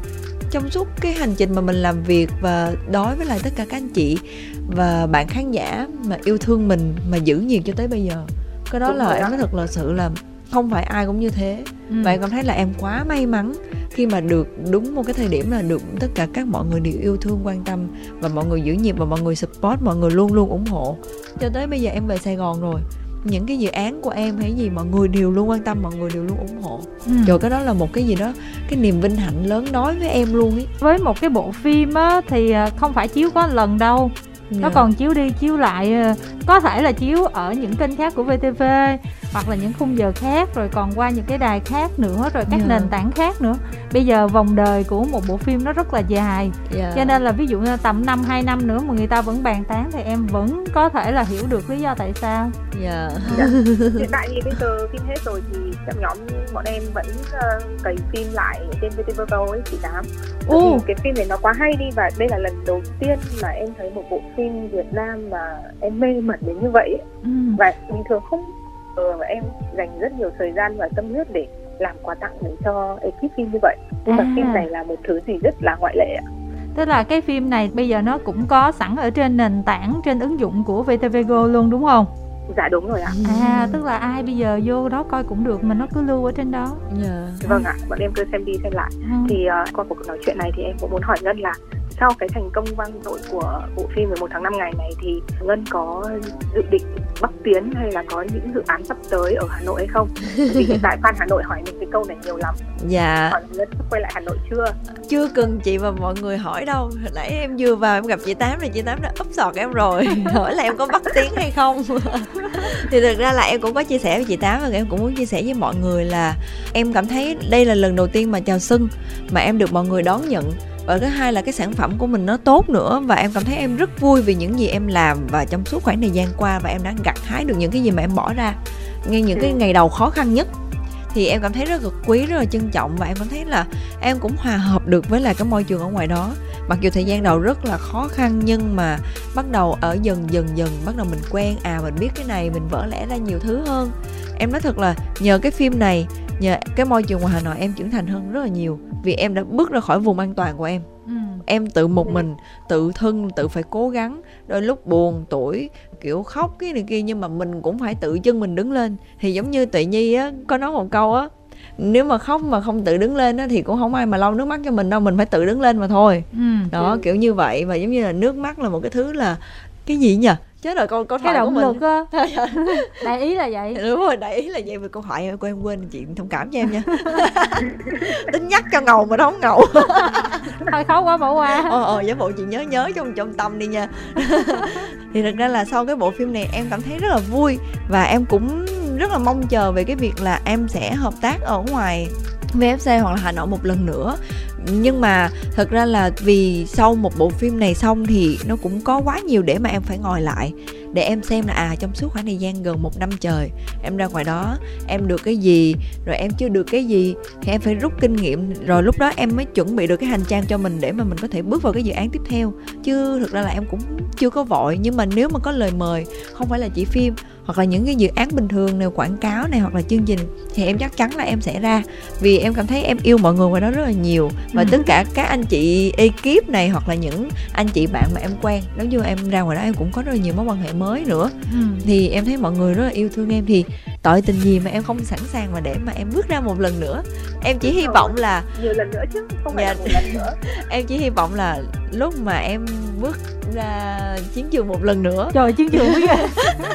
trong suốt cái hành trình mà mình làm việc và đối với lại tất cả các anh chị và bạn khán giả mà yêu thương mình mà giữ nhiều cho tới bây giờ cái đó Đúng là em nói thật là sự là không phải ai cũng như thế. Ừ. và em cảm thấy là em quá may mắn khi mà được đúng một cái thời điểm là được tất cả các mọi người đều yêu thương quan tâm và mọi người giữ nhịp và mọi người support mọi người luôn luôn ủng hộ. Cho tới bây giờ em về sài gòn rồi những cái dự án của em hay gì mọi người đều luôn quan tâm mọi người đều luôn ủng hộ. Ừ. rồi cái đó là một cái gì đó cái niềm vinh hạnh lớn đối với em luôn ý. Với một cái bộ phim á thì à, không phải chiếu có lần đâu nó dạ. còn chiếu đi chiếu lại ờ, có thể là chiếu ở những kênh khác của VTV hoặc là những khung giờ khác rồi còn qua những cái đài khác nữa rồi các yeah. Dạ. nền tảng khác nữa bây giờ vòng đời của một bộ phim nó rất là dài yeah. Dạ. cho nên là ví dụ như tầm năm hai năm nữa mà người ta vẫn bàn tán thì em vẫn có thể là hiểu được lý do tại sao dạ yeah. *laughs* hiện tại thì bây giờ phim hết rồi thì trong nhóm bọn em vẫn uh, cày phim lại trên VTV Go ấy chị tám uh. cái phim này nó quá hay đi và đây là lần đầu tiên mà em thấy một bộ phim Việt Nam mà em mê mẩn đến như vậy ấy. Ừ. và bình thường không mà em dành rất nhiều thời gian và tâm huyết để làm quà tặng để cho ekip phim như vậy nhưng à. mà phim này là một thứ gì rất là ngoại lệ ạ tức là cái phim này bây giờ nó cũng có sẵn ở trên nền tảng trên ứng dụng của VTV Go luôn đúng không? Dạ đúng rồi ạ. À tức là ai bây giờ vô đó coi cũng được mà nó cứ lưu ở trên đó. Yeah. Dạ. Vâng ạ, bọn em cứ xem đi xem lại. Ừ. Thì uh, qua cuộc nói chuyện này thì em cũng muốn hỏi Ngân là sau cái thành công vang dội của bộ phim 11 tháng 5 ngày này thì Ngân có dự định Bắc Tiến hay là có những dự án sắp tới ở Hà Nội hay không? Vì hiện tại fan Hà Nội hỏi mình cái câu này nhiều lắm. Dạ. Hỏi Ngân quay lại Hà Nội chưa? Chưa cần chị và mọi người hỏi đâu. Nãy em vừa vào em gặp chị Tám rồi chị Tám đã úp sọt em rồi. *laughs* Hỏi là em có Bắc Tiến hay không? *laughs* Thì thực ra là em cũng có chia sẻ với chị Tám và em cũng muốn chia sẻ với mọi người là em cảm thấy đây là lần đầu tiên mà chào xuân mà em được mọi người đón nhận và thứ hai là cái sản phẩm của mình nó tốt nữa và em cảm thấy em rất vui vì những gì em làm và trong suốt khoảng thời gian qua và em đã gặt hái được những cái gì mà em bỏ ra ngay những cái ừ. ngày đầu khó khăn nhất. Thì em cảm thấy rất là quý rất là trân trọng và em cảm thấy là em cũng hòa hợp được với lại cái môi trường ở ngoài đó. Mặc dù thời gian đầu rất là khó khăn nhưng mà bắt đầu ở dần dần dần bắt đầu mình quen à mình biết cái này mình vỡ lẽ ra nhiều thứ hơn. Em nói thật là nhờ cái phim này nhờ cái môi trường ngoài hà nội em trưởng thành hơn rất là nhiều. Vì em đã bước ra khỏi vùng an toàn của em. Ừ. em tự một mình tự thân tự phải cố gắng. Đôi lúc buồn tuổi kiểu khóc cái này kia nhưng mà mình cũng phải tự chân mình đứng lên. Thì giống như tuệ nhi á có nói một câu á nếu mà khóc mà không tự đứng lên á thì cũng không ai mà lau nước mắt cho mình đâu mình phải tự đứng lên mà thôi. Ừ. đó kiểu như vậy. Và giống như là nước mắt là một cái thứ là cái gì nhỉ chết rồi câu câu thoại cái động lực á. *laughs* Đại ý là vậy. Đúng rồi đại ý là vậy về câu thoại của em quên chị thông cảm cho em nha. *laughs* Tính nhắc cho ngầu mà không ngầu. *laughs* Thôi khó quá bỏ qua. Ờ ờ giả bộ chị nhớ nhớ trong trong tâm đi nha. Thì thật ra là sau cái bộ phim này em cảm thấy rất là vui và em cũng rất là mong chờ về cái việc là em sẽ hợp tác ở ngoài VFC hoặc là Hà Nội một lần nữa nhưng mà thật ra là vì sau một bộ phim này xong thì nó cũng có quá nhiều để mà em phải ngồi lại, để em xem là à trong suốt khoảng thời gian gần một năm trời, em ra ngoài đó, em được cái gì, rồi em chưa được cái gì, thì em phải rút kinh nghiệm. Rồi lúc đó em mới chuẩn bị được cái hành trang cho mình để mà mình có thể bước vào cái dự án tiếp theo. Chứ thực ra là em cũng chưa có vội, nhưng mà nếu mà có lời mời, không phải là chỉ phim hoặc là những cái dự án bình thường này quảng cáo này hoặc là chương trình thì em chắc chắn là em sẽ ra vì em cảm thấy em yêu mọi người ngoài đó rất là nhiều và ừ. tất cả các anh chị ekip này hoặc là những anh chị bạn mà em quen nếu như em ra ngoài đó em cũng có rất là nhiều mối quan hệ mới nữa ừ. thì em thấy mọi người rất là yêu thương em thì tội tình gì mà em không sẵn sàng mà để mà em bước ra một lần nữa em chỉ hy vọng là nhiều lần nữa chứ không phải dạ. là một lần nữa *laughs* em chỉ hy vọng là lúc mà em bước ra chiến trường một lần nữa. Trời chiến trường quý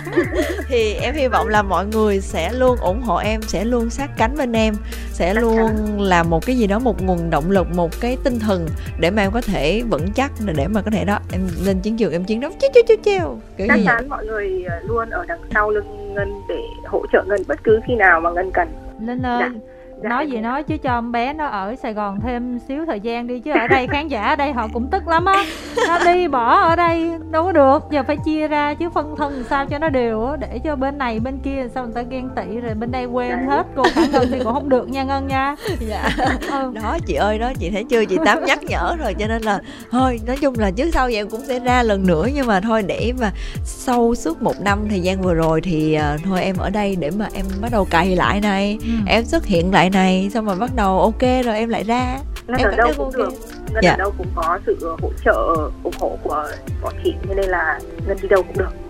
*laughs* thì em hy vọng là mọi người sẽ luôn ủng hộ em sẽ luôn sát cánh bên em sẽ luôn là một cái gì đó một nguồn động lực một cái tinh thần để mà em có thể vững chắc để mà có thể đó em lên chiến trường em chiến đấu. Chéo chéo chéo kiểu chắc chắn mọi người ờ, luôn ở đằng sau lưng ngân để hỗ trợ ngân bất cứ khi nào mà ngân cần. Lên ơi. Dạ dạ, nói gì nói chứ cho em bé nó ở Sài Gòn thêm xíu thời gian đi chứ ở đây khán giả ở đây họ cũng tức lắm á. Nó đi bỏ ở đây đâu có được giờ phải chia ra chứ phân thân sao cho nó đều á. Để cho bên này bên kia sao người ta ghen tị rồi bên đây quên dạ. hết cô khả ngân thì cũng không được nha ngân nha. Dạ. Ừ. đó chị ơi đó chị thấy chưa? Chị tám nhắc nhở rồi cho nên là thôi nói chung là trước sau vậy cũng sẽ ra lần nữa nhưng mà thôi để mà sau suốt một năm thời gian vừa rồi thì uh, thôi em ở đây để mà em bắt đầu cày lại này. Ừ. em xuất hiện lại lại này xong rồi bắt đầu ok rồi em lại ra. Ngân em ở đâu cũng được. Ngân dạ. ở đâu cũng có sự hỗ trợ ủng hộ của bọn chị nên là ngân đi đâu cũng được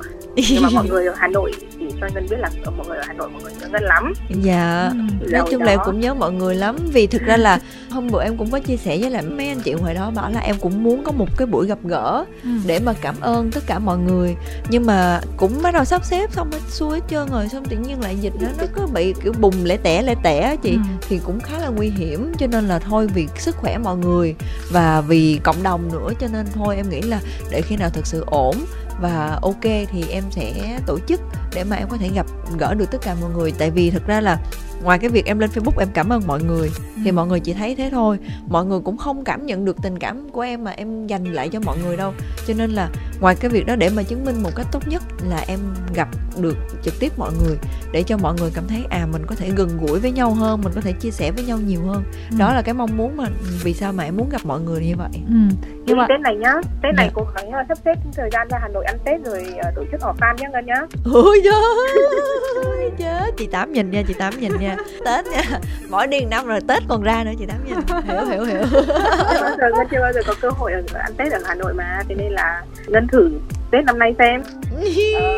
nhưng mà mọi *laughs* người ở Hà Nội thì cho Ngân biết là ở mọi người ở Hà Nội mọi người nhớ Ngân lắm dạ ừ. nói chung đó. là em cũng nhớ mọi người lắm vì thực ra là hôm bữa em cũng có chia sẻ với lại mấy anh chị ngoài đó bảo là em cũng muốn có một cái buổi gặp gỡ ừ. để mà cảm ơn tất cả mọi người nhưng mà cũng bắt đầu sắp xếp xong hết xuôi hết trơn rồi xong tự nhiên lại dịch đó nó cứ bị kiểu bùng lẻ tẻ lẻ tẻ chị ừ. thì cũng khá là nguy hiểm cho nên là thôi vì sức khỏe mọi người và vì cộng đồng nữa cho nên thôi em nghĩ là để khi nào thực sự ổn và ok thì em sẽ tổ chức để mà em có thể gặp, gỡ được tất cả mọi người. Tại vì thật ra là ngoài cái việc em lên facebook em cảm ơn mọi người ừ. thì mọi người chỉ thấy thế thôi mọi người cũng không cảm nhận được tình cảm của em mà em dành lại cho mọi người đâu cho nên là ngoài cái việc đó để mà chứng minh một cách tốt nhất là em gặp được trực tiếp mọi người để cho mọi người cảm thấy à mình có thể gần gũi với nhau hơn mình có thể chia sẻ với nhau nhiều hơn ừ. đó là cái mong muốn mà vì sao mà em muốn gặp mọi người như vậy ừ. nhưng mà tết này nhá tết này dạ. cố gắng ờ, sắp xếp thời gian ra hà nội ăn tết rồi uh, tổ chức họp fan nhá ngân nhá ôi trời chết chị tám nhìn nha chị tám nhìn nha tết nha. Mỗi điên năm rồi tết còn ra nữa chị tám nhìn hiểu hiểu hiểu. Chưa bao giờ ngân chưa bao giờ có cơ hội ở ăn tết ở hà nội mà thế nên là ngân thử tết năm nay xem. *laughs* Ờ,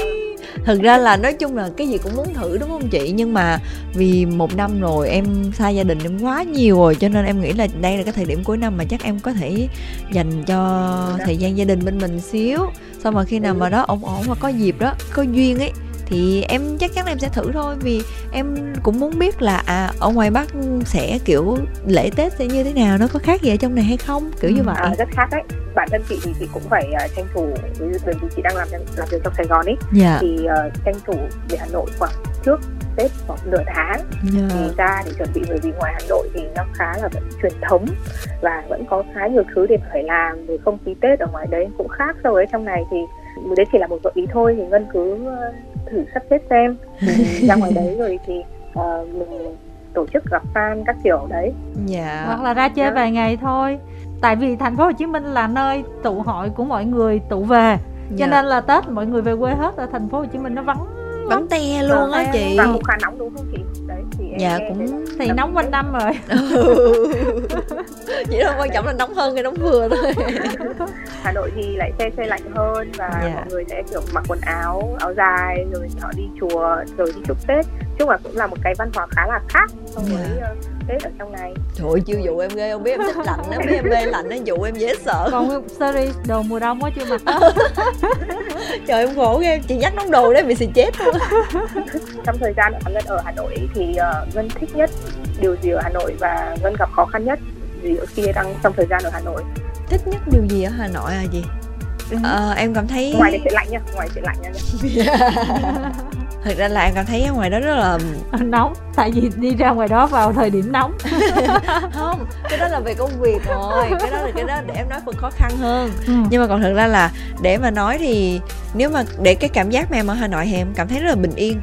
thực ra là nói chung là cái gì cũng muốn thử đúng không chị? Nhưng mà vì một năm rồi em xa gia đình em quá nhiều rồi cho nên em nghĩ là đây là cái thời điểm cuối năm mà chắc em có thể dành cho thời gian gia đình bên mình xíu. Xong mà khi nào mà đó ổn ổn mà có dịp đó có duyên ấy thì em chắc chắn là em sẽ thử thôi vì em cũng muốn biết là à ở ngoài bắc sẽ kiểu lễ tết sẽ như thế nào nó có khác gì ở trong này hay không kiểu như ừ. vậy à, rất khác đấy bản thân chị thì chị cũng phải uh, tranh thủ bởi vì chị đang làm làm việc trong Sài Gòn ấy yeah. Dạ. thì uh, tranh thủ về Hà Nội khoảng trước Tết khoảng nửa tháng yeah. thì ra để chuẩn bị bởi vì ngoài Hà Nội thì nó khá là vẫn truyền thống và vẫn có khá nhiều thứ để phải làm về không khí Tết ở ngoài đấy cũng khác so với trong này thì đấy chỉ là một gợi ý thôi thì ngân cứ thử sắp xếp xem. *laughs* Thì ra ngoài đấy rồi thì uh, mình tổ chức gặp fan các kiểu đấy. Dạ. Hoặc là ra chơi yeah. Vài ngày thôi. Tại vì thành phố Hồ Chí Minh là nơi tụ hội của mọi người tụ về. Cho dạ. nên là Tết mọi người về quê hết ở thành phố Hồ Chí Minh nó vắng vắng te luôn á chị và cũng khá nóng đúng không chị đấy thì em dạ cũng thì nóng quanh năm rồi *laughs* *laughs* chỉ là quan trọng là nóng hơn hay nóng vừa thôi *laughs* Hà Nội thì lại xe xe lạnh hơn và. Dạ. mọi người sẽ kiểu mặc quần áo áo dài rồi họ đi chùa rồi đi chúc Tết chung là cũng là một cái văn hóa khá là khác so với. Dạ. Tết ở trong này. Trời chưa dụ em ghê không biết em thích lạnh á biết em mê lạnh á dụ em dễ sợ. Còn sorry đồ mùa đông quá chưa mặc *laughs* trời em khổ ghê chị nhắc nóng đồ đấy bị xì chết luôn. *laughs* Trong thời gian ở Ngân ở Hà Nội thì uh, Ngân thích nhất điều gì ở Hà Nội và Ngân gặp khó khăn nhất? Gì khi đang trong thời gian ở Hà Nội. Thích nhất điều gì ở Hà Nội à gì. Ờ, em cảm thấy ngoài cái chuyện lạnh nha ngoài chuyện lạnh nha. *laughs* Thực ra là em cảm thấy ở ngoài đó rất là nóng. Tại vì đi ra ngoài đó vào thời điểm nóng. *laughs* Không cái đó là về công việc rồi. Cái đó là cái đó để em nói phần khó khăn hơn. Ừ. nhưng mà còn thực ra là để mà nói thì nếu mà để cái cảm giác mà em ở hà nội thì em cảm thấy rất là bình yên.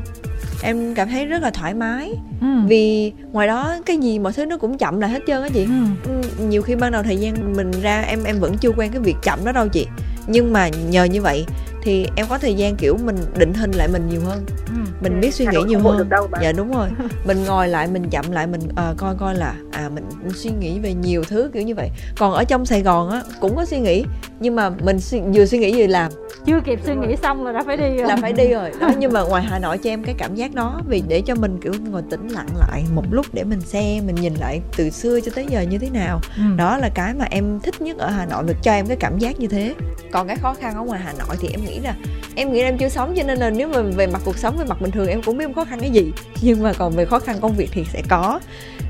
Em cảm thấy rất là thoải mái. Ừ. vì ngoài đó cái gì mọi thứ nó cũng chậm lại hết trơn á chị. Ừ. nhiều khi ban đầu thời gian mình ra em em vẫn chưa quen cái việc chậm đó đâu chị nhưng mà nhờ như vậy thì em có thời gian kiểu mình định hình lại mình nhiều hơn. Ừ. mình ừ. biết suy nghĩ nhiều hơn. dạ đúng rồi. *laughs* Mình ngồi lại mình chậm lại mình à, coi coi là à mình, mình suy nghĩ về nhiều thứ kiểu như vậy. Còn ở trong sài gòn á cũng có suy nghĩ nhưng mà mình suy, vừa suy nghĩ vừa làm. Chưa kịp suy nghĩ xong là đã phải đi rồi. Là phải đi rồi. Đó *laughs* nhưng mà ngoài hà nội cho em cái cảm giác đó vì để cho mình kiểu ngồi tĩnh lặng lại một lúc để mình xem mình nhìn lại từ xưa cho tới giờ như thế nào. Ừ. đó là cái mà em thích nhất ở hà nội được cho em cái cảm giác như thế. Còn cái khó khăn ở ngoài hà nội thì em nghĩ là em nghĩ là em chưa sống cho nên là nếu mà về mặt cuộc sống về mặt bình thường em cũng biết em khó khăn cái gì. *laughs* Nhưng mà còn về khó khăn công việc thì sẽ có.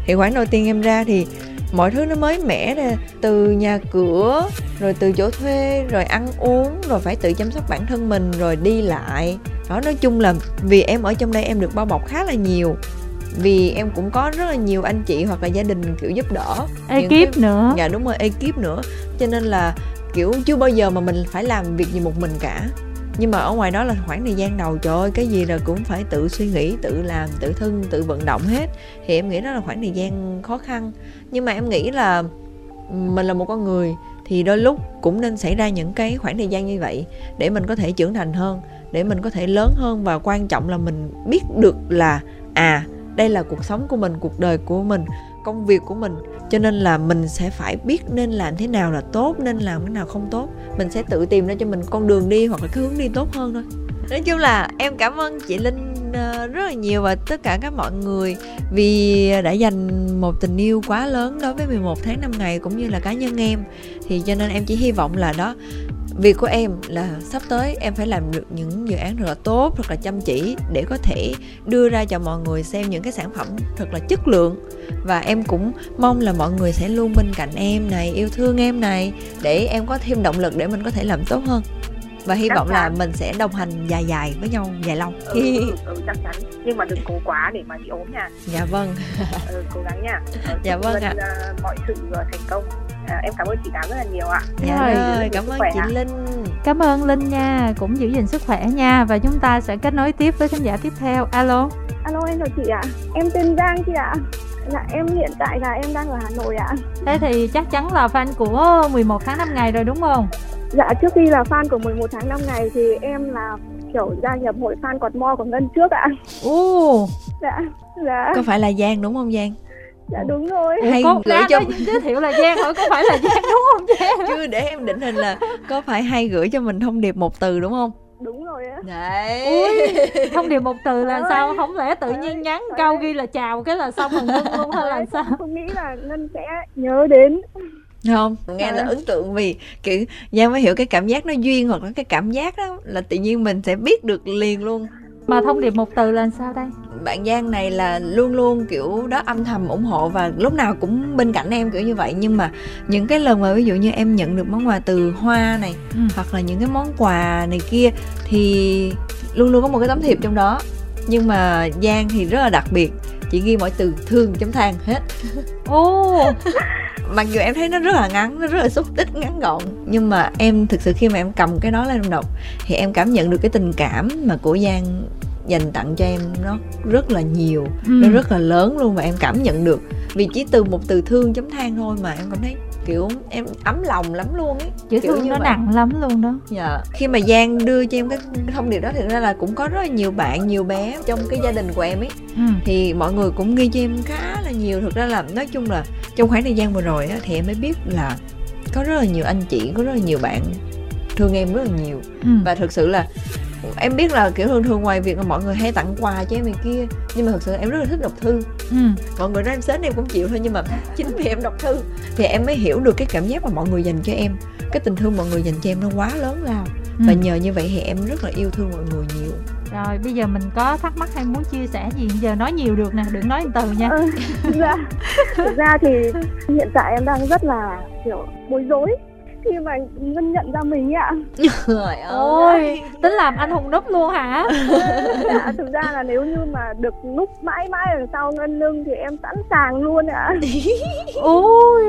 Thì khoảng đầu tiên em ra thì mọi thứ nó mới mẻ nè từ nhà cửa rồi từ chỗ thuê rồi ăn uống rồi phải tự chăm sóc bản thân mình rồi đi lại. Đó nói chung là vì em ở trong đây em được bao bọc khá là nhiều. Vì em cũng có rất là nhiều anh chị hoặc là gia đình kiểu giúp đỡ. Ekip cái... nữa. Dạ đúng rồi ekip nữa. Cho nên là kiểu chưa bao giờ mà mình phải làm việc gì một mình cả. Nhưng mà ở ngoài đó là khoảng thời gian đầu, trời ơi, cái gì là cũng phải tự suy nghĩ, tự làm, tự thân, tự vận động hết. Thì em nghĩ đó là khoảng thời gian khó khăn. Nhưng mà em nghĩ là mình là một con người thì đôi lúc cũng nên xảy ra những cái khoảng thời gian như vậy để mình có thể trưởng thành hơn, để mình có thể lớn hơn. Và quan trọng là mình biết được là à đây là cuộc sống của mình, cuộc đời của mình công việc của mình. Cho nên là mình sẽ phải biết nên làm thế nào là tốt, nên làm cái nào không tốt. Mình sẽ tự tìm ra cho mình con đường đi hoặc là cái hướng đi tốt hơn thôi. Nói chung là em cảm ơn chị linh ờ, rất là nhiều và tất cả các mọi người vì đã dành một tình yêu quá lớn đối với 11 tháng 5 ngày cũng như là cá nhân em. Thì cho nên em chỉ hy vọng là đó việc của em là sắp tới em phải làm được những dự án thật là tốt thật là chăm chỉ để có thể đưa ra cho mọi người xem những cái sản phẩm thật là chất lượng. Và em cũng mong là mọi người sẽ luôn bên cạnh em này yêu thương em này để em có thêm động lực để mình có thể làm tốt hơn. Và hy chắc vọng chắn. là mình sẽ đồng hành dài dài với nhau dài lâu. Ừ, ừ, ừ, chắc chắn. Nhưng mà đừng cố quá để mà bị ốm nha. Dạ vâng. Ừ, cố gắng nha. Ừ, dạ vâng ạ. uh, mọi sự uh, thành công à, em cảm ơn chị tám rất là nhiều ạ. Dạ rồi, rồi cảm ơn chị à. linh. Cảm ơn linh nha cũng giữ gìn sức khỏe nha. Và chúng ta sẽ kết nối tiếp với khán giả tiếp theo. Alo. Alo em chào chị ạ. Em tên giang chị ạ. Dạ em hiện tại là em đang ở Hà Nội ạ. Thế thì chắc chắn là fan của 11 tháng 5 ngày rồi đúng không? Dạ trước khi là fan của 11 tháng 5 ngày thì em là kiểu gia nhập hội fan cọt mo của Ngân trước ạ. Ồ. Dạ Dạ. Có phải là Giang đúng không Giang? Dạ đúng rồi. Hay có gửi cho giới thiệu là giang hỏi có phải là giang đúng không giang? Chưa để em định hình là có phải hay gửi cho mình thông điệp một từ đúng không? Đúng rồi á. Đấy. Ui, thông điệp một từ là sao? không lẽ tự nhiên nhắn câu ghi là chào cái là xong rồi ngưng luôn hay là sao? không nghĩ là ngân sẽ nhớ đến. Không nghe là ấn tượng vì kiểu giang mới hiểu cái cảm giác nó duyên hoặc là cái cảm giác đó là tự nhiên mình sẽ biết được liền luôn. Mà thông điệp một từ là sao đây bạn Giang này là luôn luôn kiểu đó âm thầm ủng hộ và lúc nào cũng bên cạnh em kiểu như vậy. Nhưng mà những cái lần mà ví dụ như em nhận được món quà từ hoa này ừ. hoặc là những cái món quà này kia thì luôn luôn có một cái tấm thiệp trong đó. Nhưng mà Giang thì rất là đặc biệt chỉ ghi mỗi từ thương chấm than hết. *laughs* Ô mặc dù em thấy nó rất là ngắn nó rất là xúc tích ngắn gọn nhưng mà em thực sự khi mà em cầm cái đó lên em đọc thì em cảm nhận được cái tình cảm mà của giang dành tặng cho em nó rất là nhiều ừ. nó rất là lớn luôn và em cảm nhận được vì chỉ từ một từ thương chấm than thôi mà em cảm thấy kiểu em ấm lòng lắm luôn ấy chữ kiểu thương như nó vậy. nặng lắm luôn đó dạ khi mà giang đưa cho em cái thông điệp đó thì ra là cũng có rất là nhiều bạn nhiều bé trong cái gia đình của em ấy ừ. thì mọi người cũng ghi cho em khá là nhiều thực ra là nói chung là trong khoảng thời gian vừa rồi á thì em mới biết là có rất là nhiều anh chị có rất là nhiều bạn thương em rất là nhiều ừ. và thực sự là em biết là kiểu thường thường ngoài việc là mọi người hay tặng quà cho em này kia nhưng mà thật sự em rất là thích đọc thư. Ừ. mọi người nói em sến em cũng chịu thôi nhưng mà chính vì em đọc thư thì em mới hiểu được cái cảm giác mà mọi người dành cho em. Cái tình thương mọi người dành cho em nó quá lớn lao. Ừ. và nhờ như vậy thì em rất là yêu thương mọi người nhiều. Rồi bây giờ mình có thắc mắc hay muốn chia sẻ gì? Giờ nói nhiều được nè đừng nói từ nha. Ừ, thực ra thực ra thì hiện tại em đang rất là kiểu bối rối khi mà Ngân nhận ra mình ạ. Trời ơi Tính làm anh hùng núp luôn hả? Dạ, Thực ra là nếu như mà được núp mãi mãi đằng sau Ngân lưng thì em sẵn sàng luôn ạ. *laughs* Ôi.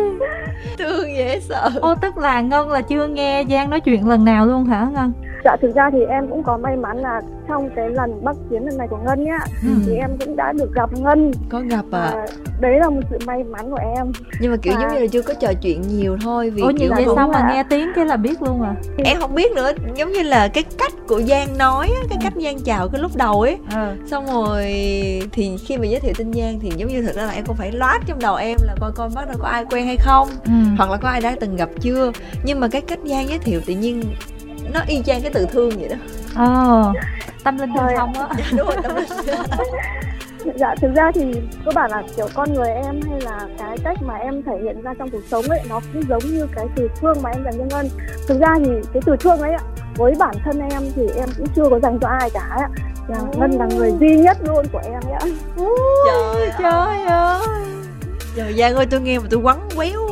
Thương dễ sợ. Ô tức là Ngân là chưa nghe Giang nói chuyện lần nào luôn hả Ngân Dạ thực ra thì em cũng có may mắn là trong cái lần bắc chiến lần này của Ngân nhá ừ. thì em cũng đã được gặp Ngân. Có gặp à? à đấy là một sự may mắn của em. Nhưng mà kiểu à. giống như là chưa có trò chuyện nhiều thôi vì Ủa nhiều vậy sao mà nghe tiếng cái là biết luôn à? Em không biết nữa, giống như là cái cách của Giang nói cái cách Giang chào cái lúc đầu ấy. Ừ. Xong rồi thì khi mà giới thiệu tên Giang thì giống như thực ra là em cũng phải loát trong đầu em là coi coi bắt đầu có ai quen hay không, ừ. hoặc là có ai đã từng gặp chưa. Nhưng mà cái cách Giang giới thiệu tự nhiên nó y chang cái từ thương vậy đó. Ờ tâm linh bên trong á. Đúng rồi tâm linh. *laughs* Dạ thực ra thì cơ bản là kiểu con người em hay là cái cách mà em thể hiện ra trong cuộc sống ấy nó cũng giống như cái từ thương mà em dành cho ngân. Thực ra thì cái từ thương ấy ạ với bản thân em thì em cũng chưa có dành cho ai cả ạ. Dạ, ngân là người duy nhất luôn của em ạ. Trời trời ơi trời giang ơi tôi nghe mà tôi quấn quéo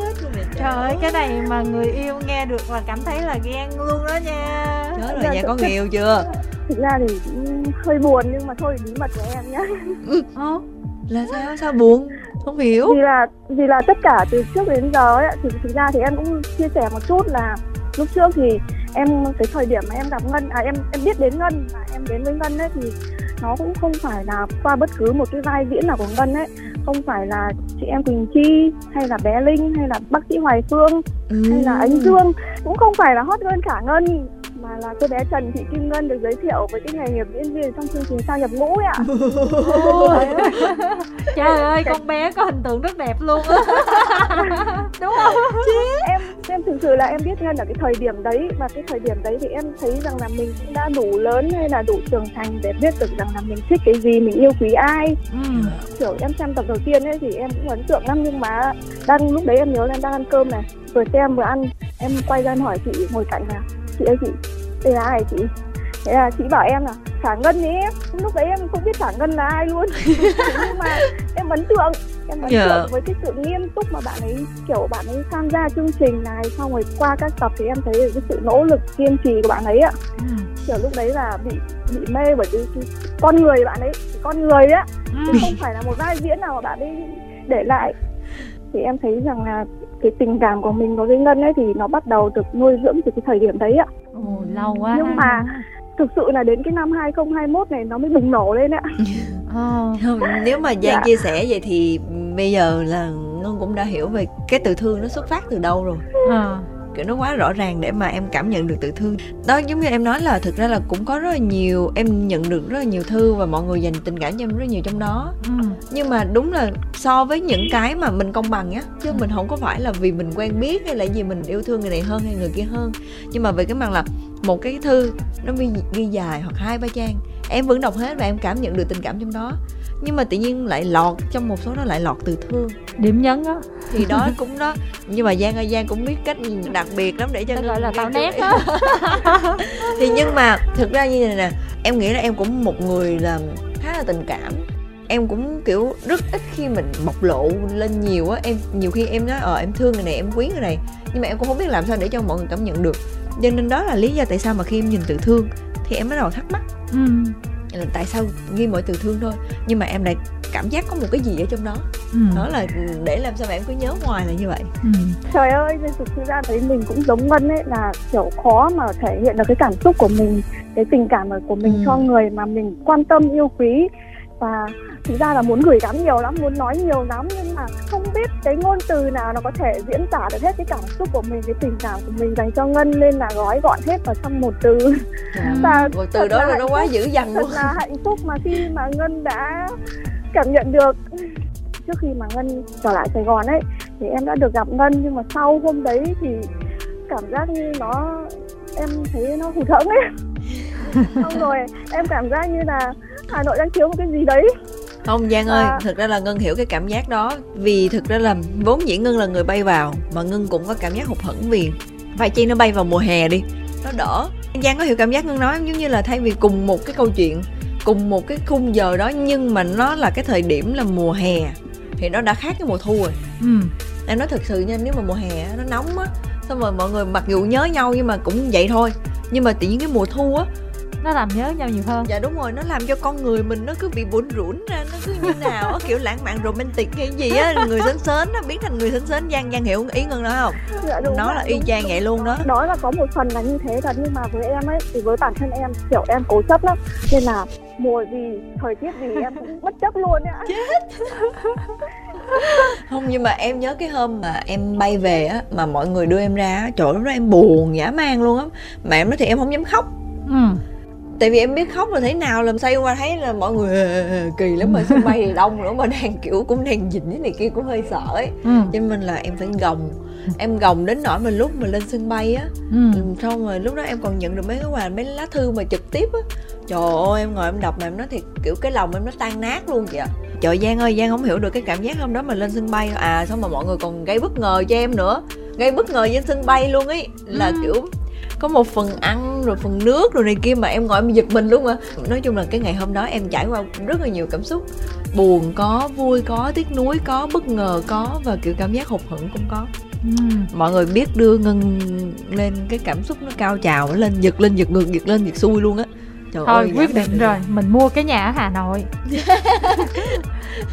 trời ơi cái này mà người yêu nghe được là cảm thấy là ghen luôn đó nha. Chết rồi dạ có người yêu chưa? thực ra thì hơi buồn nhưng mà thôi bí mật của em nhá. Ừ. là sao? Sao buồn? Không hiểu. Vì là vì là tất cả từ trước đến giờ ấy thì thực ra thì em cũng chia sẻ một chút là lúc trước thì em cái thời điểm mà em gặp ngân à em em biết đến ngân và em đến với ngân ấy thì nó cũng không phải là qua bất cứ một cái vai diễn nào của ngân ấy không phải là chị em Quỳnh Chi hay là bé Linh hay là bác sĩ Hoài Phương ừ. hay là Ánh Dương cũng không phải là hot girl cả ngân mà là cô bé Trần Thị Kim Ngân được giới thiệu với cái nghề nghiệp diễn viên trong chương trình sao nhập ngũ ấy ạ. Trời ơi, con bé có hình tượng rất đẹp luôn á. *laughs* Đúng không? Em em thực sự là em biết Ngân ở cái thời điểm đấy và cái thời điểm đấy thì em thấy rằng là mình cũng đã đủ lớn hay là đủ trưởng thành để biết được rằng là mình thích cái gì, mình yêu quý ai. Ừ. Kiểu em xem tập đầu tiên ấy thì em cũng ấn tượng lắm nhưng mà đang lúc đấy em nhớ là em đang ăn cơm này, vừa xem vừa ăn, em quay ra hỏi chị ngồi cạnh là chị ơi chị ai chị thế là chị bảo em là khả ngân ấy em lúc đấy em không biết khả ngân là ai luôn *laughs* nhưng mà em ấn tượng em ấn yeah. Dạ. tượng với cái sự nghiêm túc mà bạn ấy kiểu bạn ấy tham gia chương trình này xong rồi qua các tập thì em thấy được cái sự nỗ lực kiên trì của bạn ấy ạ ừ. kiểu lúc đấy là bị bị mê bởi cái, cái con người bạn ấy con người á ừ. chứ không phải là một vai diễn nào mà bạn ấy để lại thì em thấy rằng là cái tình cảm của mình đối với ngân ấy thì nó bắt đầu được nuôi dưỡng từ cái thời điểm đấy ạ. Ồ, lâu quá nhưng mà thực sự là đến cái năm 2021 này nó mới bùng nổ lên ạ. *laughs* Oh. nếu mà giang dạ. chia sẻ vậy thì bây giờ là ngân cũng đã hiểu về cái từ thương nó xuất phát từ đâu rồi. À kiểu nó quá rõ ràng để mà em cảm nhận được tự thương đó giống như em nói là thực ra là cũng có rất là nhiều em nhận được rất là nhiều thư và mọi người dành tình cảm cho em rất nhiều trong đó ừ. nhưng mà đúng là so với những cái mà mình công bằng á chứ ừ. mình không có phải là vì mình quen biết hay là gì mình yêu thương người này hơn hay người kia hơn nhưng mà về cái mặt là một cái thư nó ghi, ghi dài hoặc hai ba trang em vẫn đọc hết và em cảm nhận được tình cảm trong đó nhưng mà tự nhiên lại lọt trong một số nó lại lọt từ thương. Điểm nhấn á. Thì đó cũng đó. Nhưng mà giang ơi giang cũng biết cách đặc biệt lắm để cho gọi là tạo nét á. *laughs* Thì nhưng mà thực ra như này nè em nghĩ là em cũng một người là khá là tình cảm. Em cũng kiểu rất ít khi mình bộc lộ lên nhiều á. Em nhiều khi em nói ờ em thương người này em quý người này. Nhưng mà em cũng không biết làm sao để cho mọi người cảm nhận được. Cho nên đó là lý do tại sao mà khi em nhìn từ thương thì em bắt đầu thắc mắc. Ừ. là tại sao ghi mỗi từ thương thôi nhưng mà em lại cảm giác có một cái gì ở trong đó ừ. đó là để làm sao mà em cứ nhớ hoài là như vậy ừ. trời ơi thực ra thấy mình cũng giống ngân ấy là kiểu khó mà thể hiện được cái cảm xúc của mình cái tình cảm của mình ừ. cho người mà mình quan tâm yêu quý và thực ra là muốn gửi gắm nhiều lắm muốn nói nhiều lắm nhưng mà không biết cái ngôn từ nào nó có thể diễn tả được hết cái cảm xúc của mình cái tình cảm của mình dành cho ngân nên là gói gọn hết vào trong một từ. À, và một từ đó là nó quá dữ dằn luôn. thật là hạnh phúc mà khi mà ngân đã cảm nhận được. Trước khi mà ngân trở lại sài gòn ấy thì em đã được gặp ngân nhưng mà sau hôm đấy thì cảm giác như nó em thấy nó hụt hẫng ấy. *laughs* Xong rồi em cảm giác như là hà nội đang thiếu một cái gì đấy không giang ơi à. thực ra là ngân hiểu cái cảm giác đó vì thực ra là vốn dĩ ngân là người bay vào mà ngân cũng có cảm giác hụt hẫng vì phải chi nó bay vào mùa hè đi nó đỡ giang có hiểu cảm giác ngân nói giống như là thay vì cùng một cái câu chuyện cùng một cái khung giờ đó nhưng mà nó là cái thời điểm là mùa hè thì nó đã khác cái mùa thu rồi ừ. em nói thật sự nha nếu mà mùa hè nó nóng á xong rồi mọi người mặc dù nhớ nhau nhưng mà cũng vậy thôi nhưng mà tự nhiên cái mùa thu á nó làm nhớ nhau nhiều hơn. Dạ đúng rồi nó làm cho con người mình nó cứ bị buồn rũn ra nó cứ như nào á kiểu lãng mạn romantic hay gì á người sến sến nó biến thành người sến sến giang giang hiểu ý ngân đó không? Dạ, đúng nó là y chang vậy luôn đó. Đó là có một phần là như thế thật nhưng mà với em ấy thì với bản thân em kiểu em cố chấp lắm. Nên là mùa gì thời tiết gì em cũng *laughs* bất chấp luôn á. Chết! *laughs* Không nhưng mà em nhớ cái hôm mà em bay về á mà mọi người đưa em ra trời lúc đó em buồn dã man luôn á. Mà em nói thì em không dám khóc. Ừ tại vì em biết khóc là thế nào làm sao qua thấy là mọi người kỳ lắm mà sân bay thì đông nữa mà đang kiểu cũng đang dịnh cái này kia cũng hơi sợ ấy ừ. cho nên là em phải gồng em gồng đến nỗi mà lúc mà lên sân bay á ừ. xong rồi lúc đó em còn nhận được mấy cái quà mấy lá thư mà trực tiếp á trời ơi em ngồi em đọc mà em nói thì kiểu cái lòng em nó tan nát luôn ạ trời giang ơi giang không hiểu được cái cảm giác hôm đó mà lên sân bay à xong mà mọi người còn gây bất ngờ cho em nữa gây bất ngờ trên sân bay luôn ấy là ừ. kiểu có một phần ăn rồi phần nước rồi này kia mà em ngồi em giật mình luôn mà nói chung là cái ngày hôm đó em trải qua rất là nhiều cảm xúc. Buồn có vui có tiếc nuối có bất ngờ có và kiểu cảm giác hụt hẫng cũng có. Uhm. mọi người biết đưa ngân lên cái cảm xúc nó cao trào nó lên giật lên giật ngược giật lên giật xuôi luôn á. Trời thôi ơi, quyết định rồi mình mua cái nhà ở hà nội. *laughs*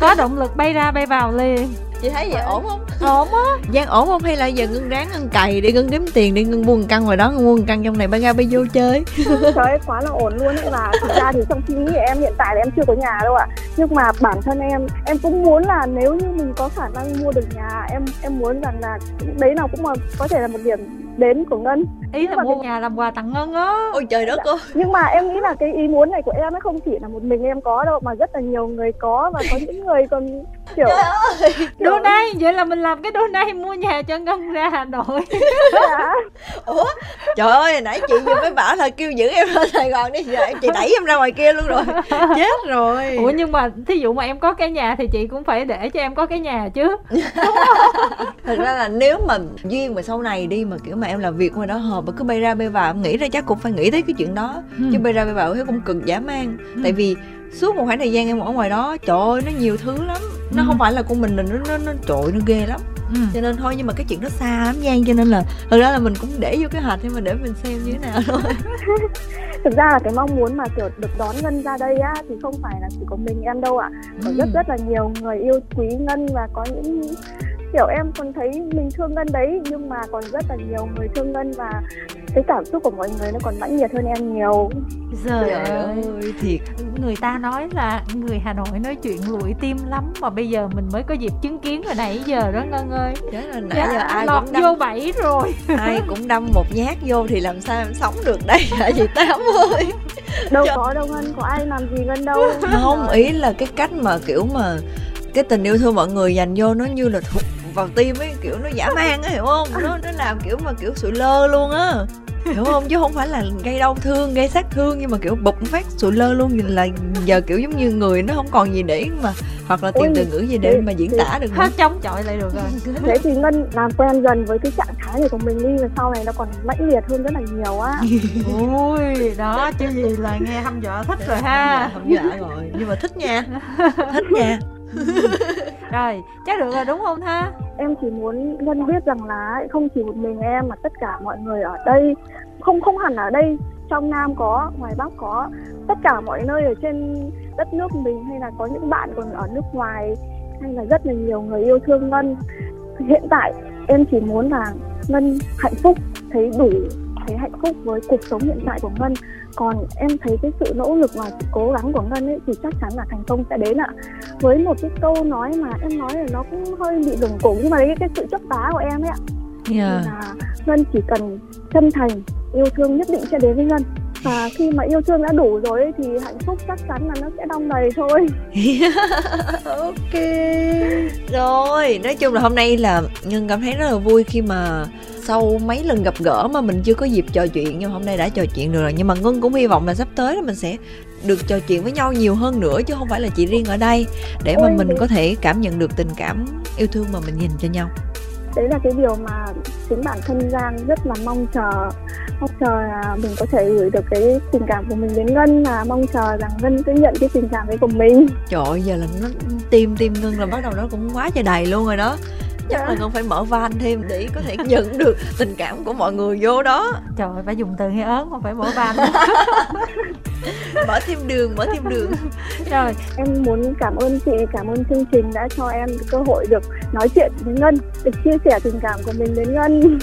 Có động lực bay ra bay vào liền chị thấy vậy ổn không? Ổn á. Giang ổn không? Hay là giờ ngân ráng ngân cày để ngân đếm tiền để ngân mua một căn ngoài đó ngân mua một căn trong này bay ra bay vô chơi. *laughs* Trời ơi quá là ổn luôn ấy. Và thực ra thì trong suy nghĩ của em hiện tại là em chưa có nhà đâu ạ. À. nhưng mà bản thân em em cũng muốn là nếu như mình có khả năng mua được nhà em em muốn rằng là đấy nào cũng là có thể là một điểm đến của ngân. Ý là mua cái... nhà làm quà tặng ngân á. Ôi trời đất ơi. Nhưng mà em nghĩ là cái ý muốn này của em nó không chỉ là một mình em có đâu mà rất là nhiều người có và có những người còn kiểu, kiểu... đô nay vậy là mình làm cái đô nay mua nhà cho ngân ra hà nội. *laughs* Dạ. ủa trời ơi nãy chị vừa mới bảo là kêu giữ em lên sài gòn đi giờ chị đẩy em ra ngoài kia luôn rồi. *laughs* Chết rồi. Ủa nhưng mà thí dụ mà em có cái nhà thì chị cũng phải để cho em có cái nhà chứ. *laughs* Thật ra là nếu mà duyên mà sau này đi mà kiểu mà em làm việc ngoài đó hợp mà cứ bay ra bay vào em nghĩ ra chắc cũng phải nghĩ tới cái chuyện đó ừ. chứ bay ra bay vào thấy cũng cực dã man ừ. tại vì suốt một khoảng thời gian em ở ngoài đó trời ơi nó nhiều thứ lắm nó ừ. không phải là của mình nó nó nó trội nó ghê lắm ừ. cho nên thôi nhưng mà cái chuyện nó xa lắm giang cho nên là thật ra là mình cũng để vô cái hạch nhưng mà để mình xem như thế nào thôi *laughs* *laughs* thực ra là cái mong muốn mà kiểu được đón ngân ra đây á thì không phải là chỉ có mình em đâu ạ có ừ. rất rất là nhiều người yêu quý ngân và có những kiểu em còn thấy mình thương ngân đấy nhưng mà còn rất là nhiều người thương ngân và cái cảm xúc của mọi người nó còn mãnh liệt hơn em nhiều. Trời ơi. thiệt người ta nói là người hà nội nói chuyện lụi tim lắm mà bây giờ mình mới có dịp chứng kiến hồi nãy giờ đó ngân ơi. Chết nãy dạ, giờ ai lọt cũng đâm, vô bẫy rồi. *laughs* Ai cũng đâm một nhát vô thì làm sao em sống được đây? Hả chị tám ơi? Đâu Trời. có đâu ngân có ai làm gì ngân đâu. Không ý là cái cách mà kiểu mà cái tình yêu thương mọi người dành vô nó như là thuộc vào tim ấy kiểu nó giả man á hiểu không? Nó nó làm kiểu mà kiểu sụi lơ luôn á. Hiểu không? Chứ không phải là gây đau thương gây sát thương nhưng mà kiểu bục phát sụi lơ luôn là giờ kiểu giống như người nó không còn gì để mà hoặc là tìm từ ngữ gì để mà diễn tả được hết chống chọi lại được rồi. *laughs* Thế thì ngân làm quen dần với cái trạng thái này của mình đi và sau này nó còn mãnh liệt hơn rất là nhiều á. *laughs* Ui đó chứ gì là nghe hâm dọa thích rồi ha. Hâm dọa rồi nhưng mà thích nha thích nha *laughs* rồi, chắc được rồi, đúng không ha em chỉ muốn ngân biết rằng là không chỉ một mình em mà tất cả mọi người ở đây, không không hẳn ở đây, trong nam có, ngoài bắc có, tất cả mọi nơi ở trên đất nước mình hay là có những bạn còn ở nước ngoài hay là rất là nhiều người yêu thương ngân. Hiện tại em chỉ muốn là ngân hạnh phúc, thấy đủ thấy hạnh phúc với cuộc sống hiện tại của ngân còn em thấy cái sự nỗ lực và cố gắng của ngân ấy thì chắc chắn là thành công sẽ đến ạ. Với một cái câu nói mà em nói là nó cũng hơi bị lủng củng nhưng mà đấy cái sự chấp tá của em ấy ạ. Yeah. là ngân chỉ cần chân thành yêu thương nhất định sẽ đến với ngân. Và khi mà yêu thương đã đủ rồi thì hạnh phúc chắc chắn là nó sẽ đong đầy thôi. *laughs* Ok. Rồi nói chung là hôm nay là ngân cảm thấy rất là vui khi mà sau mấy lần gặp gỡ mà mình chưa có dịp trò chuyện nhưng hôm nay đã trò chuyện được rồi. Nhưng mà ngân cũng hy vọng là sắp tới là mình sẽ được trò chuyện với nhau nhiều hơn nữa chứ không phải là chỉ riêng ở đây để mà mình có thể cảm nhận được tình cảm yêu thương mà mình dành cho nhau. Đấy là cái điều mà chính bản thân giang rất là mong chờ mong chờ là mình có thể gửi được cái tình cảm của mình đến ngân và mong chờ rằng ngân sẽ nhận cái tình cảm ấy của mình. Trời ơi giờ là nó tim tim ngân là bắt đầu nó cũng quá trời đầy luôn rồi đó chắc là con phải mở van thêm để có thể nhận được tình cảm của mọi người vô đó. Trời ơi phải dùng từ nghe ớn không phải mở van. *laughs* Mở thêm đường mở thêm đường. Rồi. Em muốn cảm ơn chị cảm ơn chương trình đã cho em cơ hội được nói chuyện với ngân được chia sẻ tình cảm của mình đến ngân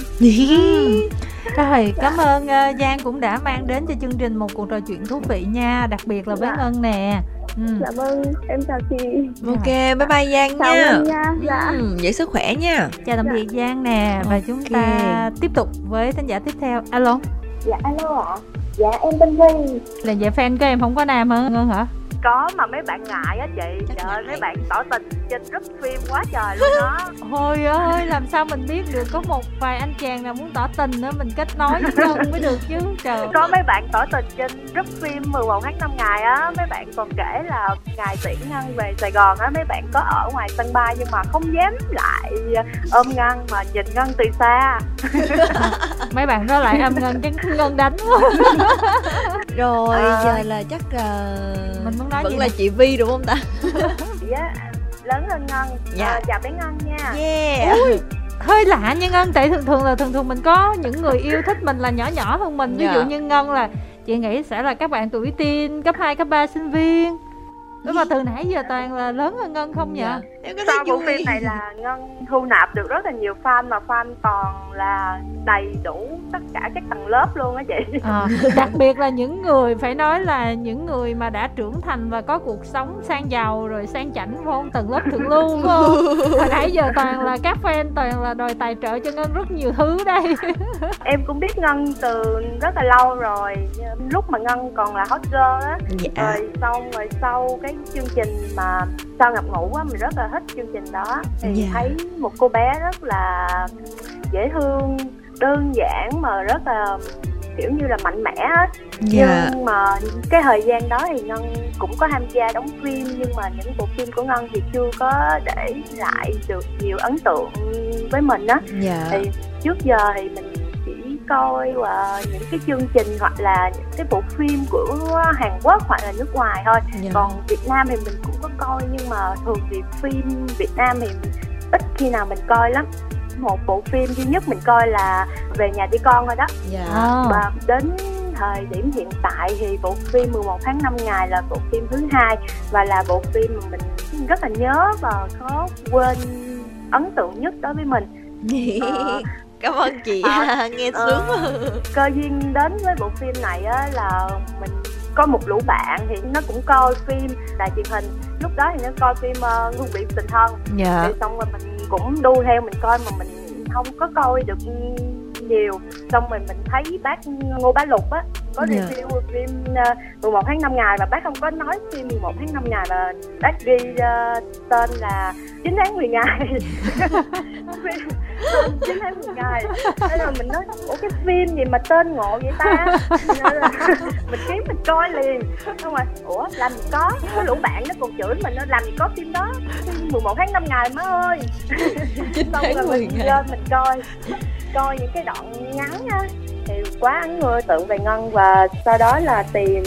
rồi cảm ơn uh, giang cũng đã mang đến cho chương trình một cuộc trò chuyện thú vị nha đặc biệt là với dạ. ngân nè. Ừ. dạ vâng em chào chị. Ok bye bye giang chào nha, nha. dạ. Ừ, giữ sức khỏe nha. Chào tạm biệt dạ. giang nè và chúng ta tiếp tục với thính giả tiếp theo. Alo? Dạ alo ạ. Dạ em tên vi là vậy fan của em không có nam hả ngân hả có mà mấy bạn ngại á chị. Chắc trời ơi mấy bạn tỏ tình trên group phim quá trời luôn đó thôi *laughs* ơi làm sao mình biết được? Có một vài anh chàng nào muốn tỏ tình nữa mình kết nối với ngân mới được chứ. Trời *laughs* có mấy bạn tỏ tình trên group phim 11 tháng 5 ngày á. Mấy bạn còn kể là ngày tiễn ngân về sài gòn á. Mấy bạn có ở ngoài sân bay nhưng mà không dám lại ôm ngân mà nhìn ngân từ xa. *laughs* Mấy bạn đó lại ôm ngân chứ ngân đánh rồi à... giờ là chắc là mình muốn nói vẫn là chị vi đúng không ta? *laughs* Dạ lớn hơn ngân. Dạ. À, chào bé ngân nha. Yeah. Ui, *laughs* hơi lạ nha ngân tại thường thường là thường thường mình có những người yêu thích mình là nhỏ nhỏ hơn mình. Ví dạ. dụ như ngân là chị nghĩ sẽ là các bạn tuổi teen cấp 2, cấp 3 sinh viên. Đúng mà từ nãy giờ toàn là lớn hơn Ngân không vậy? Em có Sau bộ phim này là Ngân thu nạp được rất là nhiều fan mà fan toàn là đầy đủ tất cả các tầng lớp luôn á chị. À, *laughs* đặc biệt là những người phải nói là những người mà đã trưởng thành và có cuộc sống sang giàu rồi sang chảnh không? Tầng lớp thượng lưu không? *laughs* Hồi nãy giờ toàn là các fan toàn là đòi tài trợ cho Ngân rất nhiều thứ đây. *laughs* em cũng biết Ngân từ rất là lâu rồi. Lúc mà Ngân còn là hot girl á. Dạ. Rồi xong rồi sau cái cái chương trình mà sao ngập ngủ á mình rất là thích chương trình đó thì yeah. Dạ. thấy một cô bé rất là dễ thương đơn giản mà rất là kiểu như là mạnh mẽ á yeah. Dạ. nhưng mà cái thời gian đó thì ngân cũng có tham gia đóng phim nhưng mà những bộ phim của ngân thì chưa có để lại được nhiều ấn tượng với mình á yeah. Dạ. thì trước giờ thì mình coi uh, những cái chương trình hoặc là những cái bộ phim của Hàn Quốc hoặc là nước ngoài thôi yeah. Dạ. còn Việt Nam thì mình cũng có coi nhưng mà thường thì phim Việt Nam thì ít khi nào mình coi lắm một bộ phim duy nhất mình coi là về nhà đi con thôi đó yeah. Dạ. và đến thời điểm hiện tại thì bộ phim 11 tháng 5 ngày là bộ phim thứ hai và là bộ phim mà mình rất là nhớ và khó quên ấn tượng nhất đối với mình *laughs* ờ, cảm ơn chị à, *laughs* nghe ờ, sướng uh, cơ duyên đến với bộ phim này á là mình có một lũ bạn thì nó cũng coi phim đài truyền hình. Lúc đó thì nó coi phim uh, hương vị tình thân. Dạ. thì xong rồi mình cũng đu theo mình coi mà mình không có coi được nhiều. Xong rồi mình thấy bác ngô bá lục á có yeah. Dạ. review phim uh, 11 tháng 5 ngày và bác không có nói phim 11 tháng 5 ngày mà bác ghi uh, tên là 9 tháng 10 ngày. *laughs* 9 tháng 10 ngày. Thế là mình nói ủa cái phim gì mà tên ngộ vậy ta? *laughs* Mình kiếm mình coi liền. Không rồi ủa làm gì có? Có lũ bạn nó còn chửi mình nó làm gì có phim đó? Phim 11 tháng 5 ngày má ơi. *laughs* Xong rồi mình lên mình coi coi những cái đoạn ngắn á thì quá ấn tượng về ngân và sau đó là tìm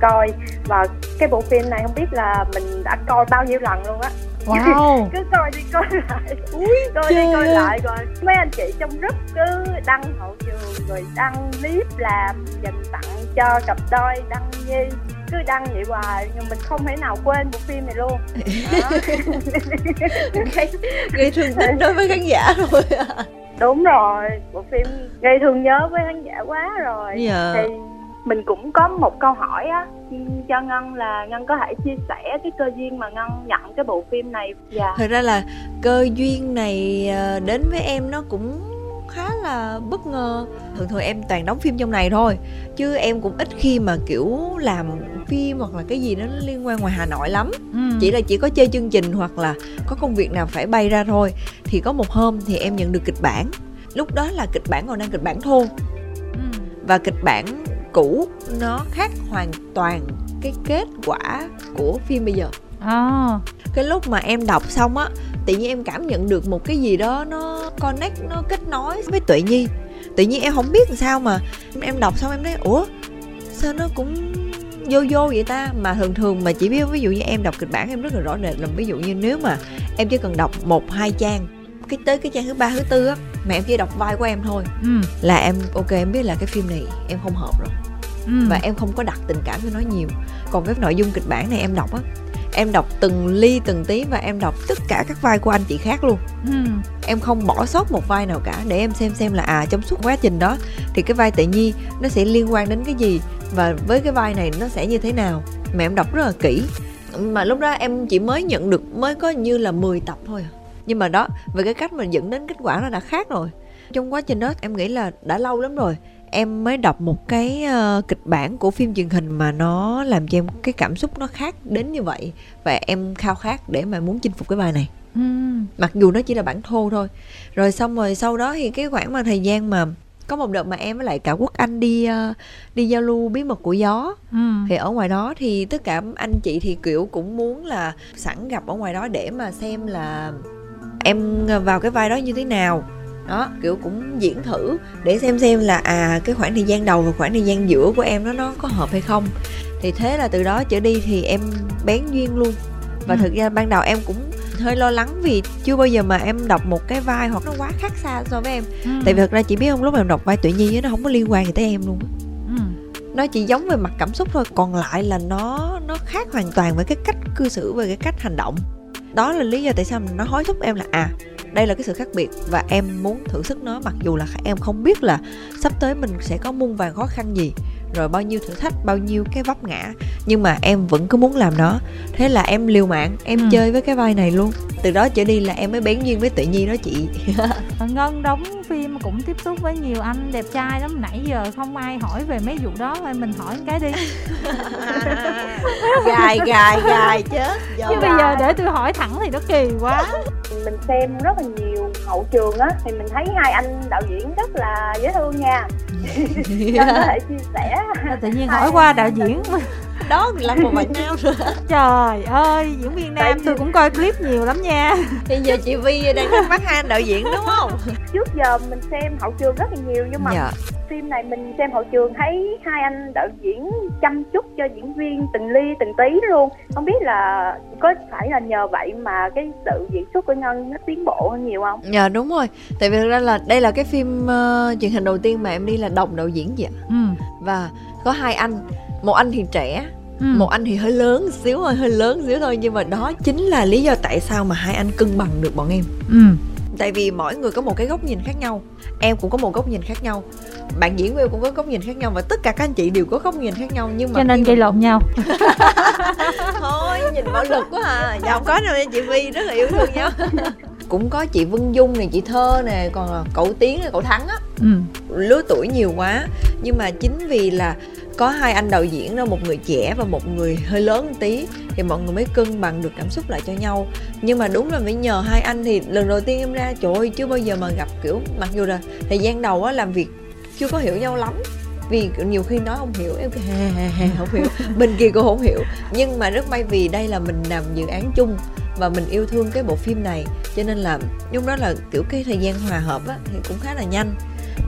coi. Và cái bộ phim này không biết là mình đã coi bao nhiêu lần luôn á. Wow. *laughs* cứ coi đi coi lại. Ui, coi đi coi lại rồi mấy anh chị trong group cứ đăng hậu trường rồi đăng clip làm dành tặng cho cặp đôi đăng nhi cứ đăng vậy hoài nhưng mình không thể nào quên bộ phim này luôn. *laughs* Gây thương tích đối với khán giả rồi đúng rồi bộ phim gây thương nhớ với khán giả quá rồi dạ. thì mình cũng có một câu hỏi á cho ngân là ngân có thể chia sẻ cái cơ duyên mà ngân nhận cái bộ phim này dạ thật ra là cơ duyên này ờ, đến với em nó cũng khá là bất ngờ thường thường em toàn đóng phim trong này thôi chứ em cũng ít khi mà kiểu làm phim hoặc là cái gì nó liên quan ngoài hà nội lắm ừ. chỉ là chỉ có chơi chương trình hoặc là có công việc nào phải bay ra thôi thì có một hôm thì em nhận được kịch bản lúc đó là kịch bản còn đang kịch bản thô ừ. và kịch bản cũ nó khác hoàn toàn cái kết quả của phim bây giờ à. cái lúc mà em đọc xong á tự nhiên em cảm nhận được một cái gì đó nó connect nó kết nối với tuệ nhi tự nhiên em không biết làm sao mà em đọc xong em thấy ủa sao nó cũng vô vô vậy ta mà thường thường mà chỉ biết ví dụ như em đọc kịch bản em rất là rõ rệt là ví dụ như nếu mà em chỉ cần đọc một hai trang cái tới cái trang thứ ba thứ tư á mà em chỉ đọc vai của em thôi ừ. là em ok em biết là cái phim này em không hợp rồi ừ. và em không có đặt tình cảm cho nó nhiều còn cái nội dung kịch bản này em đọc á em đọc từng ly từng tí và em đọc tất cả các vai của anh chị khác luôn. Ừ. em không bỏ sót một vai nào cả để em xem xem là à trong suốt quá trình đó thì cái vai tự nhi nó sẽ liên quan đến cái gì và với cái vai này nó sẽ như thế nào. Mà em đọc rất là kỹ. Mà lúc đó em chỉ mới nhận được mới có như là 10 tập thôi à. nhưng mà đó về cái cách mà dẫn đến kết quả nó đã khác rồi. Trong quá trình đó em nghĩ là đã lâu lắm rồi em mới đọc một cái uh, kịch bản của phim truyền hình mà nó làm cho em cái cảm xúc nó khác đến như vậy. Và em khao khát để mà muốn chinh phục cái bài này. Ừ. mặc dù nó chỉ là bản thô thôi. Rồi xong rồi sau đó thì cái khoảng mà thời gian mà có một đợt mà em với lại cả quốc anh đi uh, đi giao lưu bí mật của gió. Ừ. thì ở ngoài đó thì tất cả anh chị thì kiểu cũng muốn là sẵn gặp ở ngoài đó để mà xem là em vào cái vai đó như thế nào đó kiểu cũng diễn thử để xem xem là à cái khoảng thời gian đầu và khoảng thời gian giữa của em nó nó có hợp hay không thì thế là từ đó trở đi thì em bén duyên luôn và ừ. thực ra ban đầu em cũng hơi lo lắng vì chưa bao giờ mà em đọc một cái vai hoặc nó quá khác xa so với em ừ. tại vì thật ra chị biết không lúc em đọc vai tự nhi nó không có liên quan gì tới em luôn ừ. nó chỉ giống về mặt cảm xúc thôi còn lại là nó nó khác hoàn toàn với cái cách cư xử và cái cách hành động đó là lý do tại sao nó hối thúc em là à đây là cái sự khác biệt và em muốn thử sức nó, mặc dù là em không biết là sắp tới mình sẽ có muôn vàng khó khăn gì rồi bao nhiêu thử thách bao nhiêu cái vấp ngã. Nhưng mà em vẫn cứ muốn làm nó. Thế là em liều mạng em ừ. chơi với cái vai này luôn. Từ đó trở đi là em mới bén duyên với tự nhi đó chị. *laughs* Ngân đóng phim cũng tiếp xúc với nhiều anh đẹp trai lắm. Nãy giờ không ai hỏi về mấy vụ đó thôi mình hỏi cái đi. *laughs* Gài gài gài chết chứ bây giờ để tôi hỏi thẳng thì nó kỳ quá. Mình xem rất là nhiều hậu trường á thì mình thấy hai anh đạo diễn rất là dễ thương nha. *laughs* Có thể chia sẻ tự nhiên hỏi qua đạo diễn đó là một bạn nam rồi. Trời ơi diễn viên nam Tại tôi cũng coi clip nhiều lắm nha. Bây giờ chị vi đang thắc mắc hai anh đạo diễn đúng không? Trước giờ mình xem hậu trường rất là nhiều nhưng mà dạ. phim này mình xem hậu trường thấy hai anh đạo diễn chăm chút cho diễn viên từng ly từng tí luôn. Không biết là có phải là nhờ vậy mà cái sự diễn xuất của ngân nó tiến bộ hơn nhiều không? Dạ đúng rồi. Tại vì thực ra là đây là cái phim uh, truyền hình đầu tiên mà em đi là đồng đạo diễn vậy ừ. và có hai anh một anh thì trẻ ừ. một anh thì hơi lớn xíu hơi hơi lớn xíu thôi. Nhưng mà đó chính là lý do tại sao mà hai anh cân bằng được bọn em. Ừ. tại vì mỗi người có một cái góc nhìn khác nhau em cũng có một góc nhìn khác nhau bạn diễn viên cũng có góc nhìn khác nhau và tất cả các anh chị đều có góc nhìn khác nhau. Nhưng mà cho nên gây mà... lộn nhau. *laughs* Thôi nhìn bạo lực quá à. Dạ không có đâu chị vi rất là yêu thương nhau. *laughs* Cũng có chị Vân Dung này chị Thơ nè còn cậu Tiến cậu Thắng á. Ừ. lứa tuổi nhiều quá. Nhưng mà chính vì là có hai anh đạo diễn đó một người trẻ và một người hơi lớn một tí thì mọi người mới cân bằng được cảm xúc lại cho nhau. Nhưng mà đúng là phải nhờ hai anh thì lần đầu tiên em ra trời ơi chưa bao giờ mà gặp kiểu mặc dù là thời gian đầu á làm việc chưa có hiểu nhau lắm vì nhiều khi nói không hiểu em hè hè hè không hiểu *laughs* bên kia cũng không hiểu. Nhưng mà rất may vì đây là mình làm dự án chung và mình yêu thương cái bộ phim này cho nên là lúc đó là kiểu cái thời gian hòa hợp á thì cũng khá là nhanh.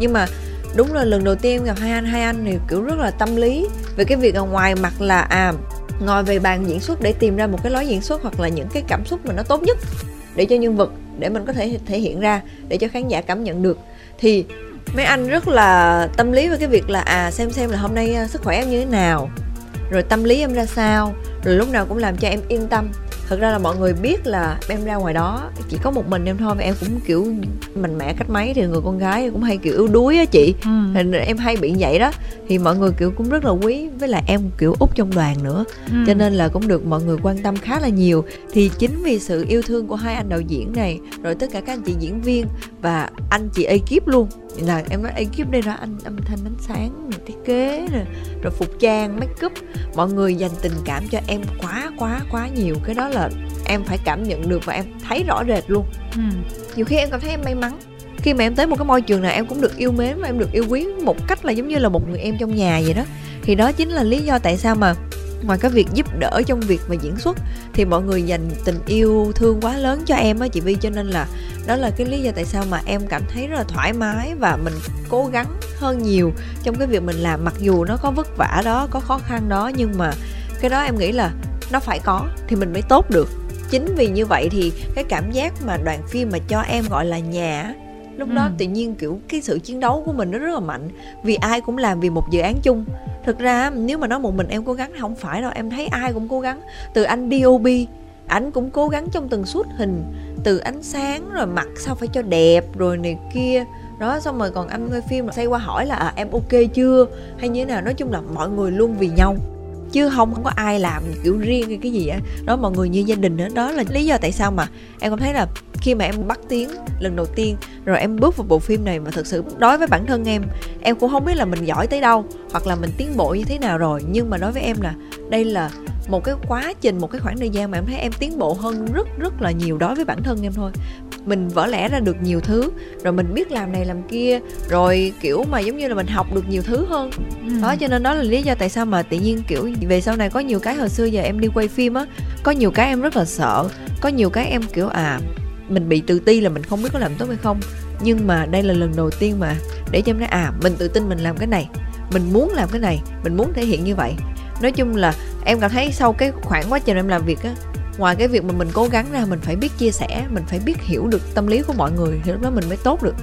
Nhưng mà đúng là lần đầu tiên em gặp hai anh hai anh thì kiểu rất là tâm lý về cái việc ở ngoài mặt là à ngồi về bàn diễn xuất để tìm ra một cái lối diễn xuất hoặc là những cái cảm xúc mà nó tốt nhất để cho nhân vật để mình có thể thể hiện ra để cho khán giả cảm nhận được. Thì mấy anh rất là tâm lý với cái việc là à xem xem là hôm nay à, sức khỏe em như thế nào, rồi tâm lý em ra sao, rồi lúc nào cũng làm cho em yên tâm thật ra là mọi người biết là em ra ngoài đó chỉ có một mình em thôi và em cũng kiểu mạnh mẽ cách mấy thì người con gái cũng hay kiểu yếu đuối á chị ừ. thì em hay bị vậy đó thì mọi người kiểu cũng rất là quý với lại em kiểu út trong đoàn nữa ừ. cho nên là cũng được mọi người quan tâm khá là nhiều thì chính vì sự yêu thương của hai anh đạo diễn này rồi tất cả các anh chị diễn viên và anh chị ekip luôn là em nói ekip đây đó anh âm thanh ánh sáng thiết kế nè rồi phục trang make up. Mọi người dành tình cảm cho em quá quá quá nhiều. Cái đó là em phải cảm nhận được và em thấy rõ rệt luôn. Ừ. nhiều khi em cảm thấy em may mắn. Khi mà em tới một cái môi trường nào em cũng được yêu mến và em được yêu quý một cách là giống như là một người em trong nhà vậy đó. Thì đó chính là lý do tại sao mà ngoài cái việc giúp đỡ trong việc mà diễn xuất, thì mọi người dành tình yêu, thương quá lớn cho em á, chị Vi. Cho nên là đó là cái lý do tại sao mà em cảm thấy rất là thoải mái và mình cố gắng hơn nhiều trong cái việc mình làm. Mặc dù nó có vất vả đó, có khó khăn đó, nhưng mà cái đó em nghĩ là nó phải có thì mình mới tốt được. Chính vì như vậy thì cái cảm giác mà đoàn phim mà cho em gọi là nhà lúc ừ. đó tự nhiên kiểu cái sự chiến đấu của mình nó rất là mạnh. Vì ai cũng làm vì một dự án chung. Thực ra nếu mà nói một mình em cố gắng không phải đâu em thấy ai cũng cố gắng. Từ anh DOB ảnh cũng cố gắng trong từng suốt hình. Từ ánh sáng rồi mặt sao phải cho đẹp rồi này kia. Đó xong rồi còn anh quay phim xoay qua hỏi là à, em ok chưa? Hay như thế nào? Nói chung là mọi người luôn vì nhau chứ không không có ai làm kiểu riêng hay cái gì á. Đó, mọi người như gia đình đó đó là lý do tại sao mà em cảm thấy là khi mà em bắt tiếng lần đầu tiên, rồi em bước vào bộ phim này mà thực sự đối với bản thân em em cũng không biết là mình giỏi tới đâu, hoặc là mình tiến bộ như thế nào rồi. Nhưng mà đối với em là đây là một cái quá trình một cái khoảng thời gian mà em thấy em tiến bộ hơn rất rất là nhiều đối với bản thân em thôi. Mình vỡ lẽ ra được nhiều thứ rồi mình biết làm này làm kia rồi kiểu mà giống như là mình học được nhiều thứ hơn. Ừ. đó cho nên đó là lý do tại sao mà tự nhiên kiểu về sau này có nhiều cái hồi xưa giờ em đi quay phim á có nhiều cái em rất là sợ có nhiều cái em kiểu à mình bị tự ti là mình không biết có làm tốt hay không. Nhưng mà đây là lần đầu tiên mà để cho em nói à mình tự tin mình làm cái này mình muốn làm cái này mình muốn thể hiện như vậy nói chung là em cảm thấy sau cái khoảng quá trình em làm việc á ngoài cái việc mà mình cố gắng ra mình phải biết chia sẻ mình phải biết hiểu được tâm lý của mọi người thì lúc đó mình mới tốt được.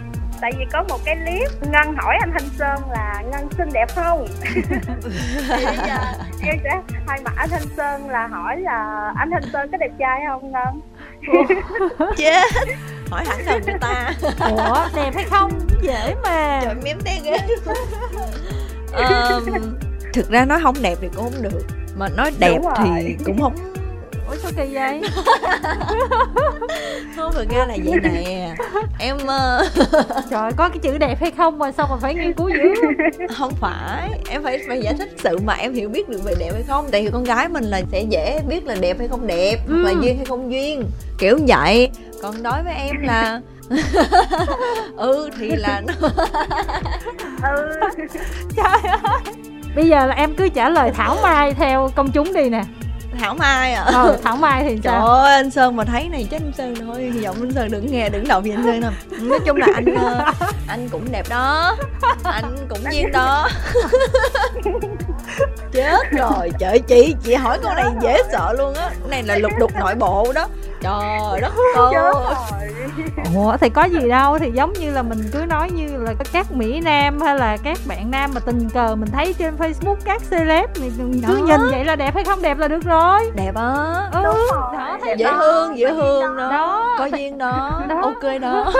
Tại vì có một cái clip ngân hỏi anh thanh sơn là ngân xinh đẹp không? *laughs* Thì bây giờ em sẽ thay mặt anh thanh sơn là hỏi là anh thanh sơn có đẹp trai không ngân? *laughs* Chết. Hỏi hẳn thần người ta. Ủa đẹp hay không? Dễ mà. Trời miếm đen ghê. *laughs* Um, thực ra nói không đẹp thì cũng không được. Mà nói đẹp thì cũng không ủa sao kỳ vậy? Không thực ra là vậy nè. Em uh... *laughs* trời có cái chữ đẹp hay không mà sao mà phải nghiên cứu dữ? Không phải. Em phải phải giải thích sự mà em hiểu biết được về đẹp hay không. Tại vì con gái mình là sẽ dễ biết là đẹp hay không đẹp ừ. hoặc là ừ. duyên hay không duyên. Kiểu vậy. Còn đối với em là *laughs* *laughs* ừ thì là nó ừ. Trời ơi bây giờ là em cứ trả lời thảo mai theo công chúng đi nè. Thảo mai à? Ờ thảo mai thì sao? Trời ơi anh sơn mà thấy này chết anh sơn thôi. Hy vọng anh sơn đừng nghe đừng động gì anh sơn đâu. Nói chung là anh ờ, anh cũng đẹp đó. Anh cũng duyên *laughs* đó chết rồi trời chị chị hỏi câu này dễ sợ luôn á. Này là lục đục nội bộ đó. Trời đất ơi. ủa thì có gì đâu thì giống như là mình cứ nói như là các mỹ nam hay là các bạn nam mà tình cờ mình thấy trên facebook các celeb thì cứ nhìn vậy là đẹp hay không đẹp là được rồi. Đẹp á. Ừ đó thấy dễ đó. thương dễ thương đó. đó. Có duyên đó, đó. ok đó.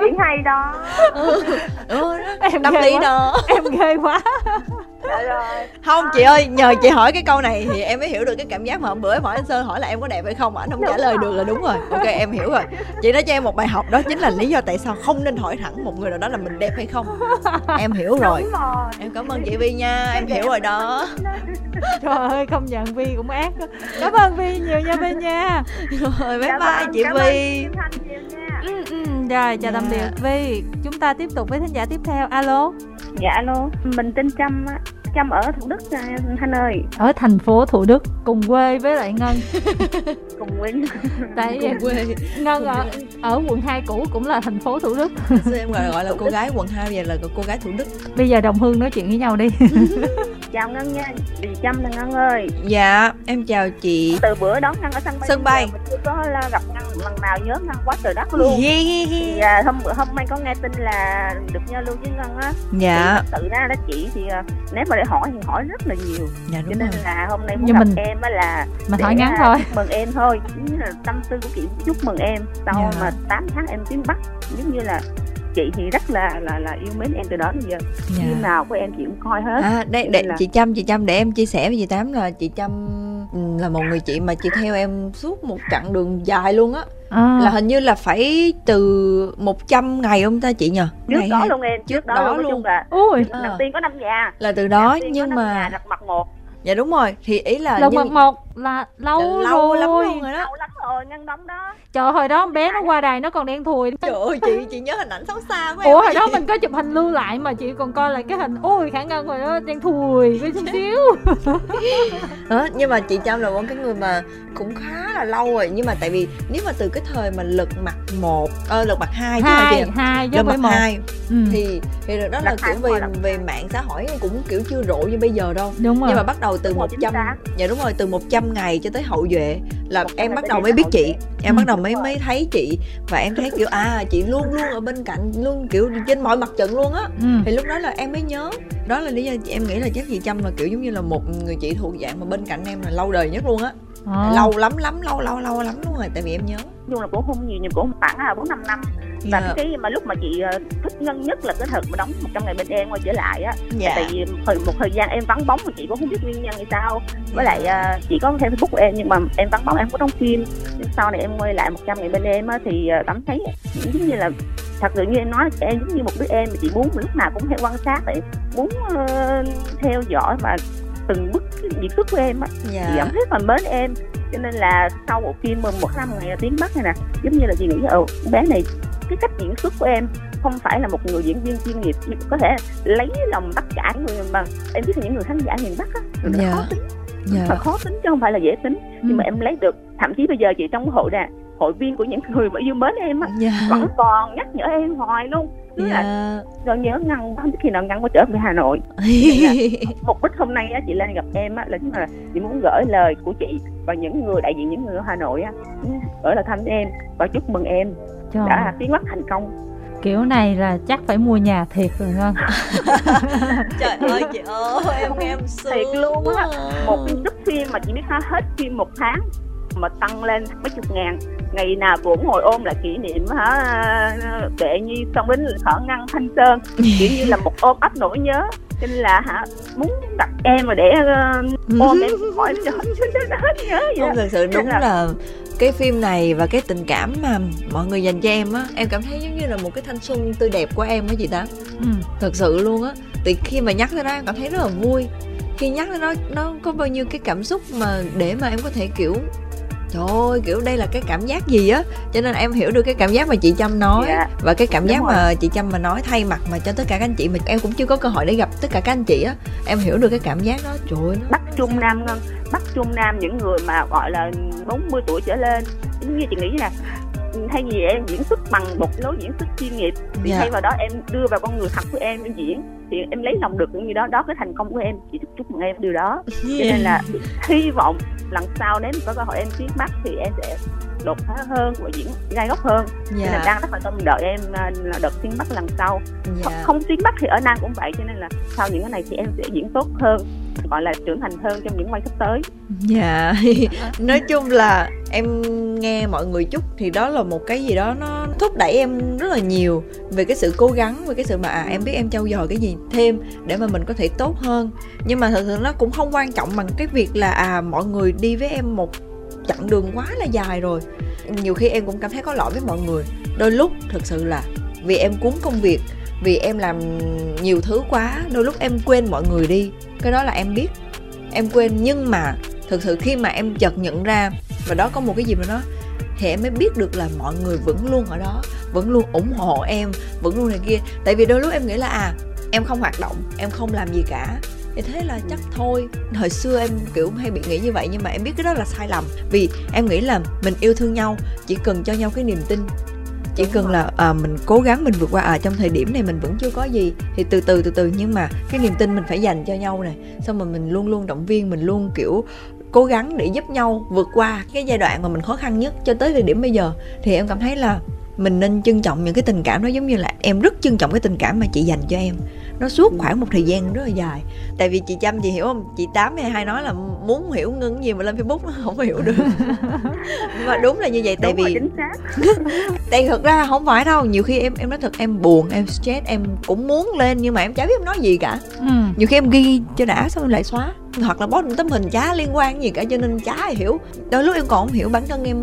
Diễn hay đó. Ừ, ừ em tâm lý đó. Em ghê quá dạ rồi. Không chị ơi nhờ chị hỏi cái câu này thì em mới hiểu được cái cảm giác mà hôm bữa em hỏi anh sơn hỏi là em có đẹp hay không ảnh không trả lời được là đúng rồi. Ok em hiểu rồi. Chị nói cho em một bài học đó chính là lý do tại sao không nên hỏi thẳng một người nào đó là mình đẹp hay không. Em hiểu rồi, rồi. em cảm ơn chị vi nha em hiểu rồi đó. *laughs* trời ơi không nhận vi cũng ác đó cảm ơn vi nhiều nha vi nha. *laughs* Rồi bye bye chị vi ừ, ừ, rồi chào tạm biệt. Vi chúng ta tiếp tục với thính giả tiếp theo. Alo? Dạ alo. Mình tên trâm á. Trâm ở Thủ Đức Thanh ơi. Ở thành phố Thủ Đức cùng quê với lại Ngân. *laughs* Cùng quê. Tại cùng quê. Ngân ở, ở quận 2 cũ cũng là thành phố Thủ Đức. Sao em gọi, gọi là cô gái quận 2 bây giờ là cô gái Thủ Đức? Bây giờ đồng hương nói chuyện với nhau đi *laughs* Chào Ngân nha, chị Trâm nè Ngân ơi. Dạ, em chào chị. Từ bữa đón Ngân ở sân bay Sân bay. Mình chưa có gặp Ngân lần nào nhớ Ngân quá trời đất luôn. Yeah. Thì à, hôm hôm nay có nghe tin là được giao lưu với Ngân á. Dạ. Thì Tự ra đó chị thì à, nếu mà để hỏi thì hỏi rất là nhiều. Dạ, đúng cho nên rồi. là hôm nay muốn gặp mình, em á là mình hỏi ngắn thôi. mừng em thôi. Như là tâm tư của chị chúc mừng em. Sau dạ. mà 8 tháng em tiến bắc giống như là chị thì rất là là là yêu mến em từ đó đến giờ. Dạ. phim nào của em chị cũng coi hết. À đây để là... chị trâm chị trâm để em chia sẻ với chị tám là chị trâm ừ, là một người chị mà chị theo em suốt một chặng đường dài luôn á. À. là hình như là phải từ 100 ngày không ta chị nhờ? Trước ngày đó hay... luôn em trước, trước đó, đó luôn, luôn. là ui à. đầu tiên có năm nhà. Là từ đó nhưng mà đặt mặt một. Dạ đúng rồi. Thì ý là lần nhưng... một là lâu, là lâu rồi. lắm luôn rồi đó. Lâu lắm rồi ngăn đóng đó. Trời hồi đó bé nó qua đài nó còn đen thùi trời ơi chị chị nhớ hình ảnh xấu xa của em ủa hồi đó mình có chụp hình lưu lại mà chị còn coi lại cái hình ôi khả ngân rồi đó đen thùi với chút xíu. *laughs* Đó nhưng mà chị trâm là một cái người mà cũng khá là lâu rồi. Nhưng mà tại vì nếu mà từ cái thời mà lật mặt một ờ, lật mặt hai chứ hai hai lật mặt hai. Ừ. thì thì đó là kiểu về về mạng xã hội cũng kiểu chưa rộ như bây giờ đâu. Đúng rồi nhưng mà bắt đầu từ một trăm dạ đúng rồi từ một trăm ngày cho tới hậu duệ là em bắt đầu mới biết chị. em bắt đầu mới mới thấy chị và em thấy kiểu à chị luôn luôn ở bên cạnh luôn kiểu trên mọi mặt trận luôn á. Ừ. thì lúc đó là em mới nhớ. Đó là lý do em nghĩ là chắc chị trâm là kiểu giống như là một người chị thuộc dạng mà bên cạnh em là lâu đời nhất luôn á. À. lâu lắm lắm lâu lâu lâu lắm luôn rồi tại vì em nhớ chung là cũng không nhiều nhưng cũng khoảng là bốn năm năm và yeah. cái mà lúc mà chị uh, thích ngân nhất là cái thật mà đóng một trăm ngày bên em quay trở lại á yeah. tại vì thời một thời gian em vắng bóng mà chị cũng không biết nguyên nhân vì sao với lại uh, chị có theo facebook của em nhưng mà em vắng bóng em có đóng phim nhưng sau này em quay lại một trăm ngày bên em á thì uh, cảm thấy giống như là thật sự như em nói em giống như một đứa em mà chị muốn lúc nào cũng hay quan sát để muốn uh, theo dõi và từng bức diễn xuất của em á dạ. chị cảm thấy phần mến em cho nên là sau bộ phim mừng một năm ngày tiếng bắc này nè giống như là chị nghĩ ừ bé này cái cách diễn xuất của em không phải là một người diễn viên chuyên nghiệp nhưng có thể lấy lòng tất cả người mà em biết là những người khán giả miền bắc á người yeah. khó tính yeah. mà khó tính chứ không phải là dễ tính ừ. nhưng mà em lấy được thậm chí bây giờ chị trong hội nè hội viên của những người mà yêu mến em á yeah. vẫn còn nhắc nhở em hoài luôn tức yeah. là rồi nhớ ngăn không biết khi nào ngăn có trở về Hà Nội. *laughs* Một bích hôm nay á chị lên gặp em á là chính là chị muốn gửi lời của chị và những người đại diện những người ở Hà Nội á gửi lời thăm em và chúc mừng em Trời. đã tiến mắt thành công. Kiểu này là chắc phải mua nhà thiệt rồi ngân *laughs* trời ơi chị ơi em em thiệt luôn á. một cái phim mà chị biết hết phim một tháng mà tăng lên mấy chục ngàn. Ngày nào cũng ngồi ôm lại kỷ niệm hả kệ nhi xong đến thở ngăn thanh sơn. *laughs* Kiểu như là một ôm ấp nỗi nhớ. Nên là hả muốn gặp em mà để uh, ôm em *laughs* hỏi cho *laughs* hết nhớ vậy không thực sự đúng là... là cái phim này và cái tình cảm mà mọi người dành cho em á em cảm thấy giống như là một cái thanh xuân tươi đẹp của em á chị tám. Ừ. thật sự luôn á. Thì khi mà nhắc tới đó em cảm thấy rất là vui. Khi nhắc tới nó nó có bao nhiêu cái cảm xúc mà để mà em có thể kiểu trời ơi kiểu đây là cái cảm giác gì á cho nên em hiểu được cái cảm giác mà chị trâm nói yeah. Dạ. và cái cảm giác mà chị trâm mà nói thay mặt mà cho tất cả các anh chị mà em cũng chưa có cơ hội để gặp tất cả các anh chị á em hiểu được cái cảm giác đó trời ơi nó... bắc trung nam ngân bắc trung nam những người mà gọi là 40 tuổi trở lên giống như chị nghĩ là thay vì em diễn xuất bằng một lối diễn xuất chuyên nghiệp thì yeah. Dạ. thay vào đó em đưa vào con người thật của em em diễn thì em lấy lòng được cũng như đó đó cái thành công của em chị chúc chúc mừng em điều đó yeah. cho nên là hy vọng lần sau nếu có cơ hội em tiến bắc thì em sẽ đột phá hơn và diễn gai góc hơn yeah. nên là dạ. đang rất là tâm đợi em à, là đợt tiếng bắc lần sau yeah. không, không tiếng bắc thì ở nam cũng vậy cho nên là sau những cái này thì em sẽ diễn tốt hơn gọi là trưởng thành hơn trong những quay sắp tới dạ *laughs* nói chung là em nghe mọi người chúc thì đó là một cái gì đó nó thúc đẩy em rất là nhiều về cái sự cố gắng về cái sự mà à, em biết em trau dồi cái gì thêm để mà mình có thể tốt hơn nhưng mà thật sự nó cũng không quan trọng bằng cái việc là à mọi người đi với em một chặng đường quá là dài rồi. Nhiều khi em cũng cảm thấy có lỗi với mọi người. Đôi lúc thực sự là vì em cuốn công việc, vì em làm nhiều thứ quá, đôi lúc em quên mọi người đi. Cái đó là em biết, em quên. Nhưng mà thực sự khi mà em chợt nhận ra, và đó có một cái gì mà nó, thì em mới biết được là mọi người vẫn luôn ở đó, vẫn luôn ủng hộ em, vẫn luôn này kia. Tại vì đôi lúc em nghĩ là à em không hoạt động, em không làm gì cả thì thế là chắc thôi. Hồi xưa em kiểu hay bị nghĩ như vậy nhưng mà em biết cái đó là sai lầm. Vì em nghĩ là mình yêu thương nhau chỉ cần cho nhau cái niềm tin. Chỉ cần là à, mình cố gắng mình vượt qua à trong thời điểm này mình vẫn chưa có gì thì từ từ từ từ nhưng mà cái niềm tin mình phải dành cho nhau này xong rồi mình luôn luôn động viên mình luôn kiểu cố gắng để giúp nhau vượt qua cái giai đoạn mà mình khó khăn nhất cho tới thời điểm bây giờ. Thì em cảm thấy là mình nên trân trọng những cái tình cảm đó giống như là em rất trân trọng cái tình cảm mà chị dành cho em. Nó suốt ừ. khoảng một thời gian rất là dài. Tại vì chị chăm chị hiểu không? Chị tám hay hai nói là muốn hiểu ngưng gì mà lên facebook nó không hiểu được. *laughs* Mà đúng là như vậy tại đúng vì *laughs* tại thực ra không phải đâu nhiều khi em em nói thật em buồn em stress em cũng muốn lên nhưng mà em chả biết em nói gì cả. Ừ. nhiều khi em ghi cho đã xong em lại xóa hoặc là post một tấm hình chả liên quan gì cả cho nên chả hiểu. Đôi lúc em còn không hiểu bản thân em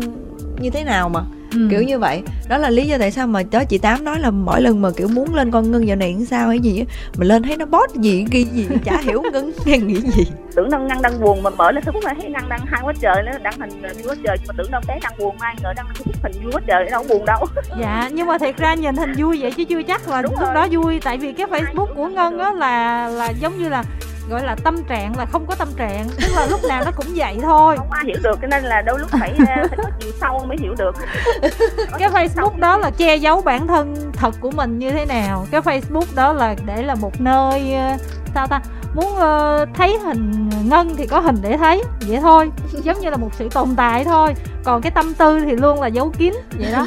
như thế nào mà ừ. kiểu như vậy đó là lý do tại sao mà đó chị tám nói là mỗi lần mà kiểu muốn lên con ngân giờ này làm sao hay gì á mà lên thấy nó bót gì ghi gì chả hiểu *laughs* ngân nghe nghĩ gì tưởng đâu ngân đang buồn mà mở lên facebook là thấy ngân đang hai quá trời nó đăng hình vui quá trời mà tưởng đâu bé đang buồn ai ngờ đang hình vui quá trời đâu buồn đâu *laughs* dạ nhưng mà thiệt ra nhìn hình vui vậy chứ chưa chắc là Đúng lúc rồi. đó vui tại vì cái facebook của ngân á là là giống như là gọi là tâm trạng là không có tâm trạng tức là lúc nào nó cũng vậy thôi. Không ai hiểu được cho nên là đôi lúc phải phải có chiều sâu mới hiểu được. *laughs* Cái facebook đó là che giấu bản thân thật của mình như thế nào? Cái facebook đó là để là một nơi ờ, sao ta muốn uh, thấy hình ngân thì có hình để thấy vậy thôi. Giống như là một sự tồn tại thôi. Còn cái tâm tư thì luôn là giấu kín vậy đó.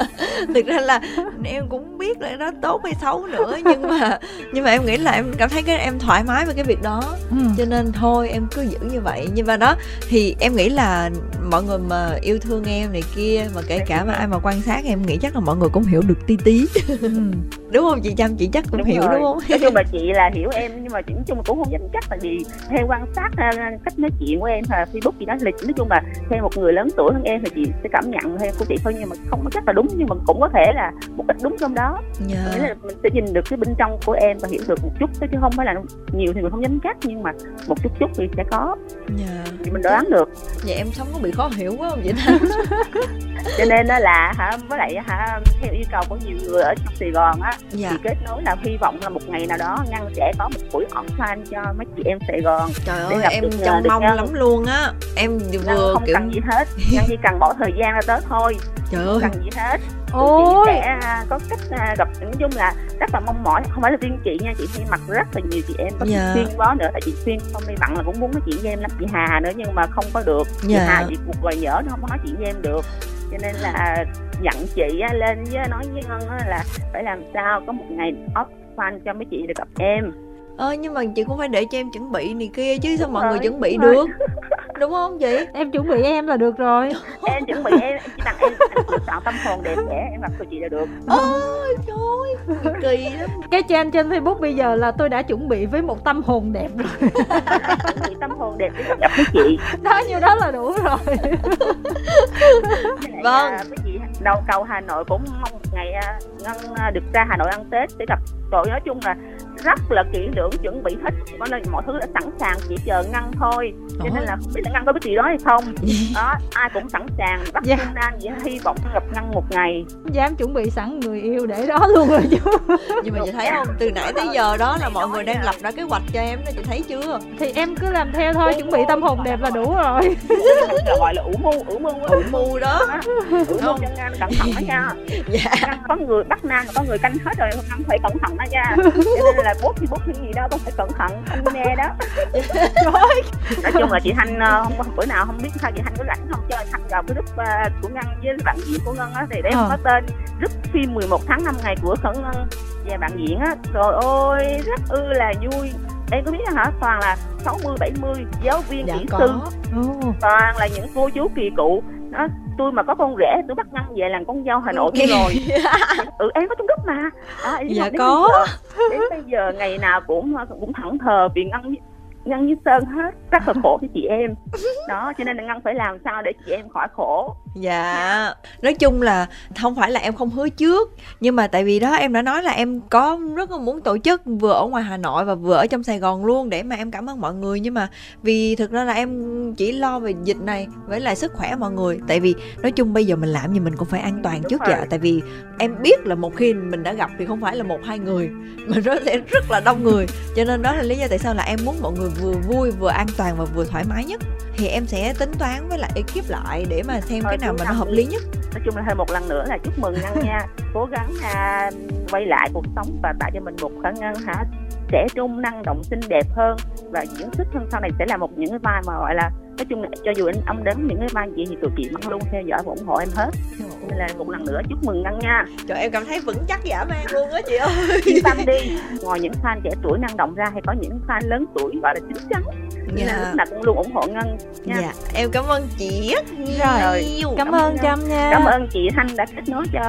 *laughs* Thực ra là em cũng biết là nó tốt hay xấu nữa nhưng mà nhưng mà em nghĩ là em cảm thấy cái em thoải mái với cái việc đó. Ừ. cho nên thôi em cứ giữ như vậy. Nhưng mà đó thì em nghĩ là mọi người mà yêu thương em này kia mà kể cả mà ai mà quan sát em nghĩ chắc là mọi người cũng hiểu được tí tí. Ừ. *laughs* đúng không chị chăm chị chắc cũng đúng hiểu rồi. đúng không? Nói chung là *laughs* chị là hiểu em nhưng mà nói chung cũng không dám chắc tại vì theo quan sát à, cách nói chuyện của em là facebook chị nói là nói chung là theo một người lớn tuổi hơn em thì chị sẽ cảm nhận theo của chị thôi nhưng mà không có chắc là đúng nhưng mà cũng có thể là một ít đúng trong đó yeah. nghĩa là mình sẽ nhìn được cái bên trong của em và hiểu được một chút chứ không phải là nhiều thì mình không dám chắc nhưng mà một chút chút thì sẽ có yeah. thì mình đoán được vậy em sống có bị khó hiểu quá không vậy ta *laughs* cho nên đó là hả với lại hả theo yêu cầu của nhiều người ở trong Sài Gòn á dạ. thì kết nối là hy vọng là một ngày nào đó ngăn sẽ có một buổi on fan cho mấy chị em Sài Gòn trời ơi em trông mong lắm luôn á em vừa không kiểu... cần gì hết ngăn chỉ cần bỏ thời gian ra tới thôi trời ơi không cần gì hết Ôi. sẽ à, có cách à, gặp nói chung là rất là mong mỏi không phải là riêng chị nha chị hay mặc rất là nhiều chị em có. Dạ. xuyên bó nữa tại chị xuyên không đi bận là cũng muốn nói chuyện với em lắm chị Hà nữa nhưng mà không có được chị. Dạ. Hà chị cuộc vài nhỡ nó không có nói chuyện với em được cho nên là dặn chị lên với nói với ngân là phải làm sao có một ngày off fan cho mấy chị được gặp em ờ nhưng mà chị cũng phải để cho em chuẩn bị này kia chứ sao mọi người chuẩn bị được? Đúng không chị? Em chuẩn bị em là được rồi. Em chuẩn bị em, chỉ tặng em anh chọn tâm hồn đẹp đẽ em mặc cho chị là được. Ôi trời kỳ lắm. Cái trang trên facebook bây giờ là tôi đã chuẩn bị với một tâm hồn đẹp rồi. *laughs* Chuẩn bị tâm hồn đẹp để gặp với chị. Đó như đó là đủ rồi. Vâng. với chị đầu cầu hà nội cũng mong một ngày à, ngân à, được ra hà nội ăn tết để gặp. Rồi nói chung là rất là kỹ lưỡng chuẩn bị hết có nên mọi thứ đã sẵn sàng chỉ chờ ngăn thôi. Cho nên là không biết là ngăn có biết gì đó hay không. *laughs* Đó ai cũng sẵn sàng bắt dạ. nan chỉ hy vọng gặp ngăn một ngày. Dám chuẩn bị sẵn người yêu để đó luôn rồi chứ. *laughs* Nhưng mà chị thấy không từ nãy tới giờ đó là mọi người đang lập ra kế hoạch cho em đó chị thấy chưa? Thì em cứ làm theo thôi chuẩn bị tâm hồn đẹp là đủ rồi. *laughs* Là gọi là ủ mưu ủ mưu ủ mưu đó. Ủ mưu cho ngăn cẩn thận đó nha. Dạ. có người bắt nan có người canh hết rồi ngăn phải cẩn thận đó nha. cho nên là bút thì bút cái gì đó con phải cẩn thận anh nghe đó. *laughs* Nói chung là chị thanh ờ, không bữa nào không biết sao chị thanh có rảnh không cho thanh vào cái group uh, của ngân với bạn diễn của ngân á thì để ờ. có tên group phim 11 tháng 5 ngày của khẩn ngân và bạn diễn á. Rồi ôi rất ư là vui. Em có biết hả? Toàn là 60 70 giáo viên dạ, kỹ sư. Toàn là những cô chú kỳ cụ đó tôi mà có con rể tôi bắt ngăn về làm con dâu hà nội okay. rồi. *laughs* Ừ em có trong group mà. À, dạ có. Đến bây giờ ngày nào cũng cũng thẳng thờ vì ngăn ngân với sơn hết rất là *laughs* khổ cho chị em. Đó cho nên là ngân phải làm sao để chị em khỏi khổ. Dạ nói chung là không phải là em không hứa trước nhưng mà tại vì đó em đã nói là em có rất là muốn tổ chức vừa ở ngoài hà nội và vừa ở trong sài gòn luôn để mà em cảm ơn mọi người. Nhưng mà vì thực ra là em chỉ lo về dịch này với lại sức khỏe mọi người. Tại vì nói chung bây giờ mình làm gì mình cũng phải an toàn trước dạ tại vì em biết là một khi mình đã gặp thì không phải là một hai người mà nó sẽ rất là đông người. Cho nên đó là lý do tại sao là em muốn mọi người vừa vui vừa an toàn và vừa thoải mái nhất. Thì em sẽ tính toán với lại ekip lại để mà xem Thôi, cái nào mà nó hợp lý nhất. Nói chung là thêm một lần nữa là chúc mừng ngân nha. *laughs* Cố gắng à, quay lại cuộc sống và tạo cho mình một khả ngân hả trẻ trung năng động xinh đẹp hơn. Và diễn xuất hơn sau này sẽ là một những cái vai mà gọi là nói chung là cho dù anh ông đến những cái vai gì thì tụi chị vẫn luôn theo dõi và ủng hộ em hết. Nên là một lần nữa chúc mừng ngân nha. Trời em cảm thấy vững chắc dã man luôn á chị ơi yên tâm đi. Ngoài những fan trẻ tuổi năng động ra hay có những fan lớn tuổi gọi là chín chắn nên là lúc nào cũng luôn ủng hộ ngân nha. Dạ em cảm ơn chị rất nhiều. rồi cảm, cảm ơn trâm nha. Cảm ơn chị thanh đã kết nối cho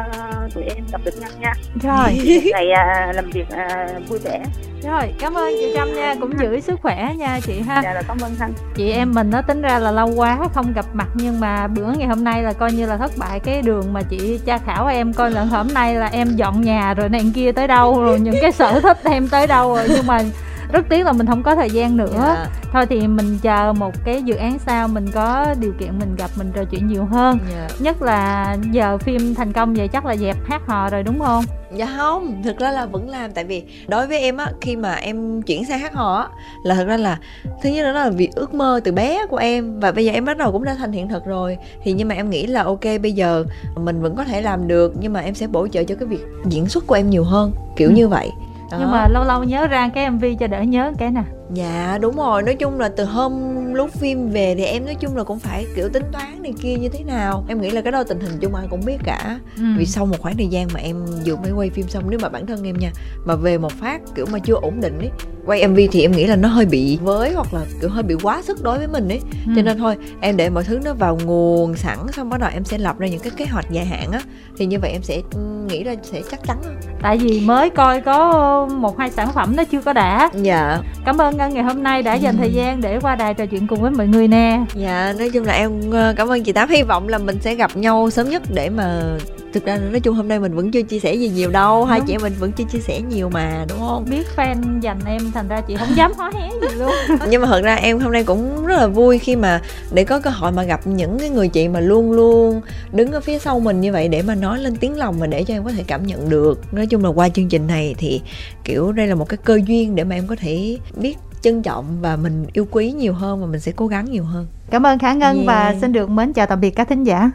tụi em gặp được ngân nha. Rồi. Ngày à, làm việc à, vui vẻ. Rồi cảm ơn chị trâm nha. Cũng giữ sức khỏe nha chị ha. Dạ rồi cảm ơn thanh. Chị em mình nó tính ra là lâu quá không gặp mặt nhưng mà bữa ngày hôm nay là coi như là thất bại cái đường mà chị tra khảo em coi lần hôm nay là em dọn nhà rồi này kia tới đâu rồi những cái sở thích em tới đâu rồi. Nhưng mà rất tiếc là mình không có thời gian nữa yeah. Dạ. thôi thì mình chờ một cái dự án sau mình có điều kiện mình gặp mình trò chuyện nhiều hơn yeah. Dạ. nhất là giờ phim thành công vậy chắc là dẹp hát hò rồi đúng không dạ không thực ra là vẫn làm tại vì đối với em á khi mà em chuyển sang hát hò á là thực ra là thứ nhất đó là việc ước mơ từ bé của em và bây giờ em bắt đầu cũng đã thành hiện thực rồi thì nhưng mà em nghĩ là ok bây giờ mình vẫn có thể làm được nhưng mà em sẽ bổ trợ cho cái việc diễn xuất của em nhiều hơn kiểu ừ. như vậy đó. nhưng mà lâu lâu nhớ ra cái mv cho đỡ nhớ cái nè dạ đúng rồi. Nói chung là từ hôm lúc phim về thì em nói chung là cũng phải kiểu tính toán này kia như thế nào. Em nghĩ là cái đó tình hình chung ai cũng biết cả. Ừ. vì sau một khoảng thời gian mà em vừa mới quay phim xong nếu mà bản thân em nha mà về một phát kiểu mà chưa ổn định ấy quay mv thì em nghĩ là nó hơi bị với hoặc là kiểu hơi bị quá sức đối với mình ấy. Ừ. cho nên thôi em để mọi thứ nó vào nguồn sẵn xong bắt đầu em sẽ lập ra những cái kế hoạch dài hạn á. Thì như vậy em sẽ ừ, nghĩ là sẽ chắc chắn tại vì mới coi có một hai sản phẩm nó chưa có đã. Dạ. Cảm ơn ngân ngày hôm nay đã dành thời gian để qua đài trò chuyện cùng với mọi người nè. Dạ nói chung là em ờ, cảm ơn chị tám. Hy vọng là mình sẽ gặp nhau sớm nhất để mà thực ra nói chung hôm nay mình vẫn chưa chia sẻ gì nhiều đâu. Hai chị em mình vẫn chưa chia sẻ nhiều mà đúng không? Biết fan dành em thành ra chị không dám hó hé gì luôn. *laughs* Nhưng mà thật ra em hôm nay cũng rất là vui khi mà để có cơ hội mà gặp những cái người chị mà luôn luôn đứng ở phía sau mình như vậy để mà nói lên tiếng lòng mà để cho em có thể cảm nhận được. Nói chung là qua chương trình này thì kiểu đây là một cái cơ duyên để mà em có thể biết trân trọng và mình yêu quý nhiều hơn và mình sẽ cố gắng nhiều hơn cảm ơn khả ngân yeah. và xin được mến chào tạm biệt các thính giả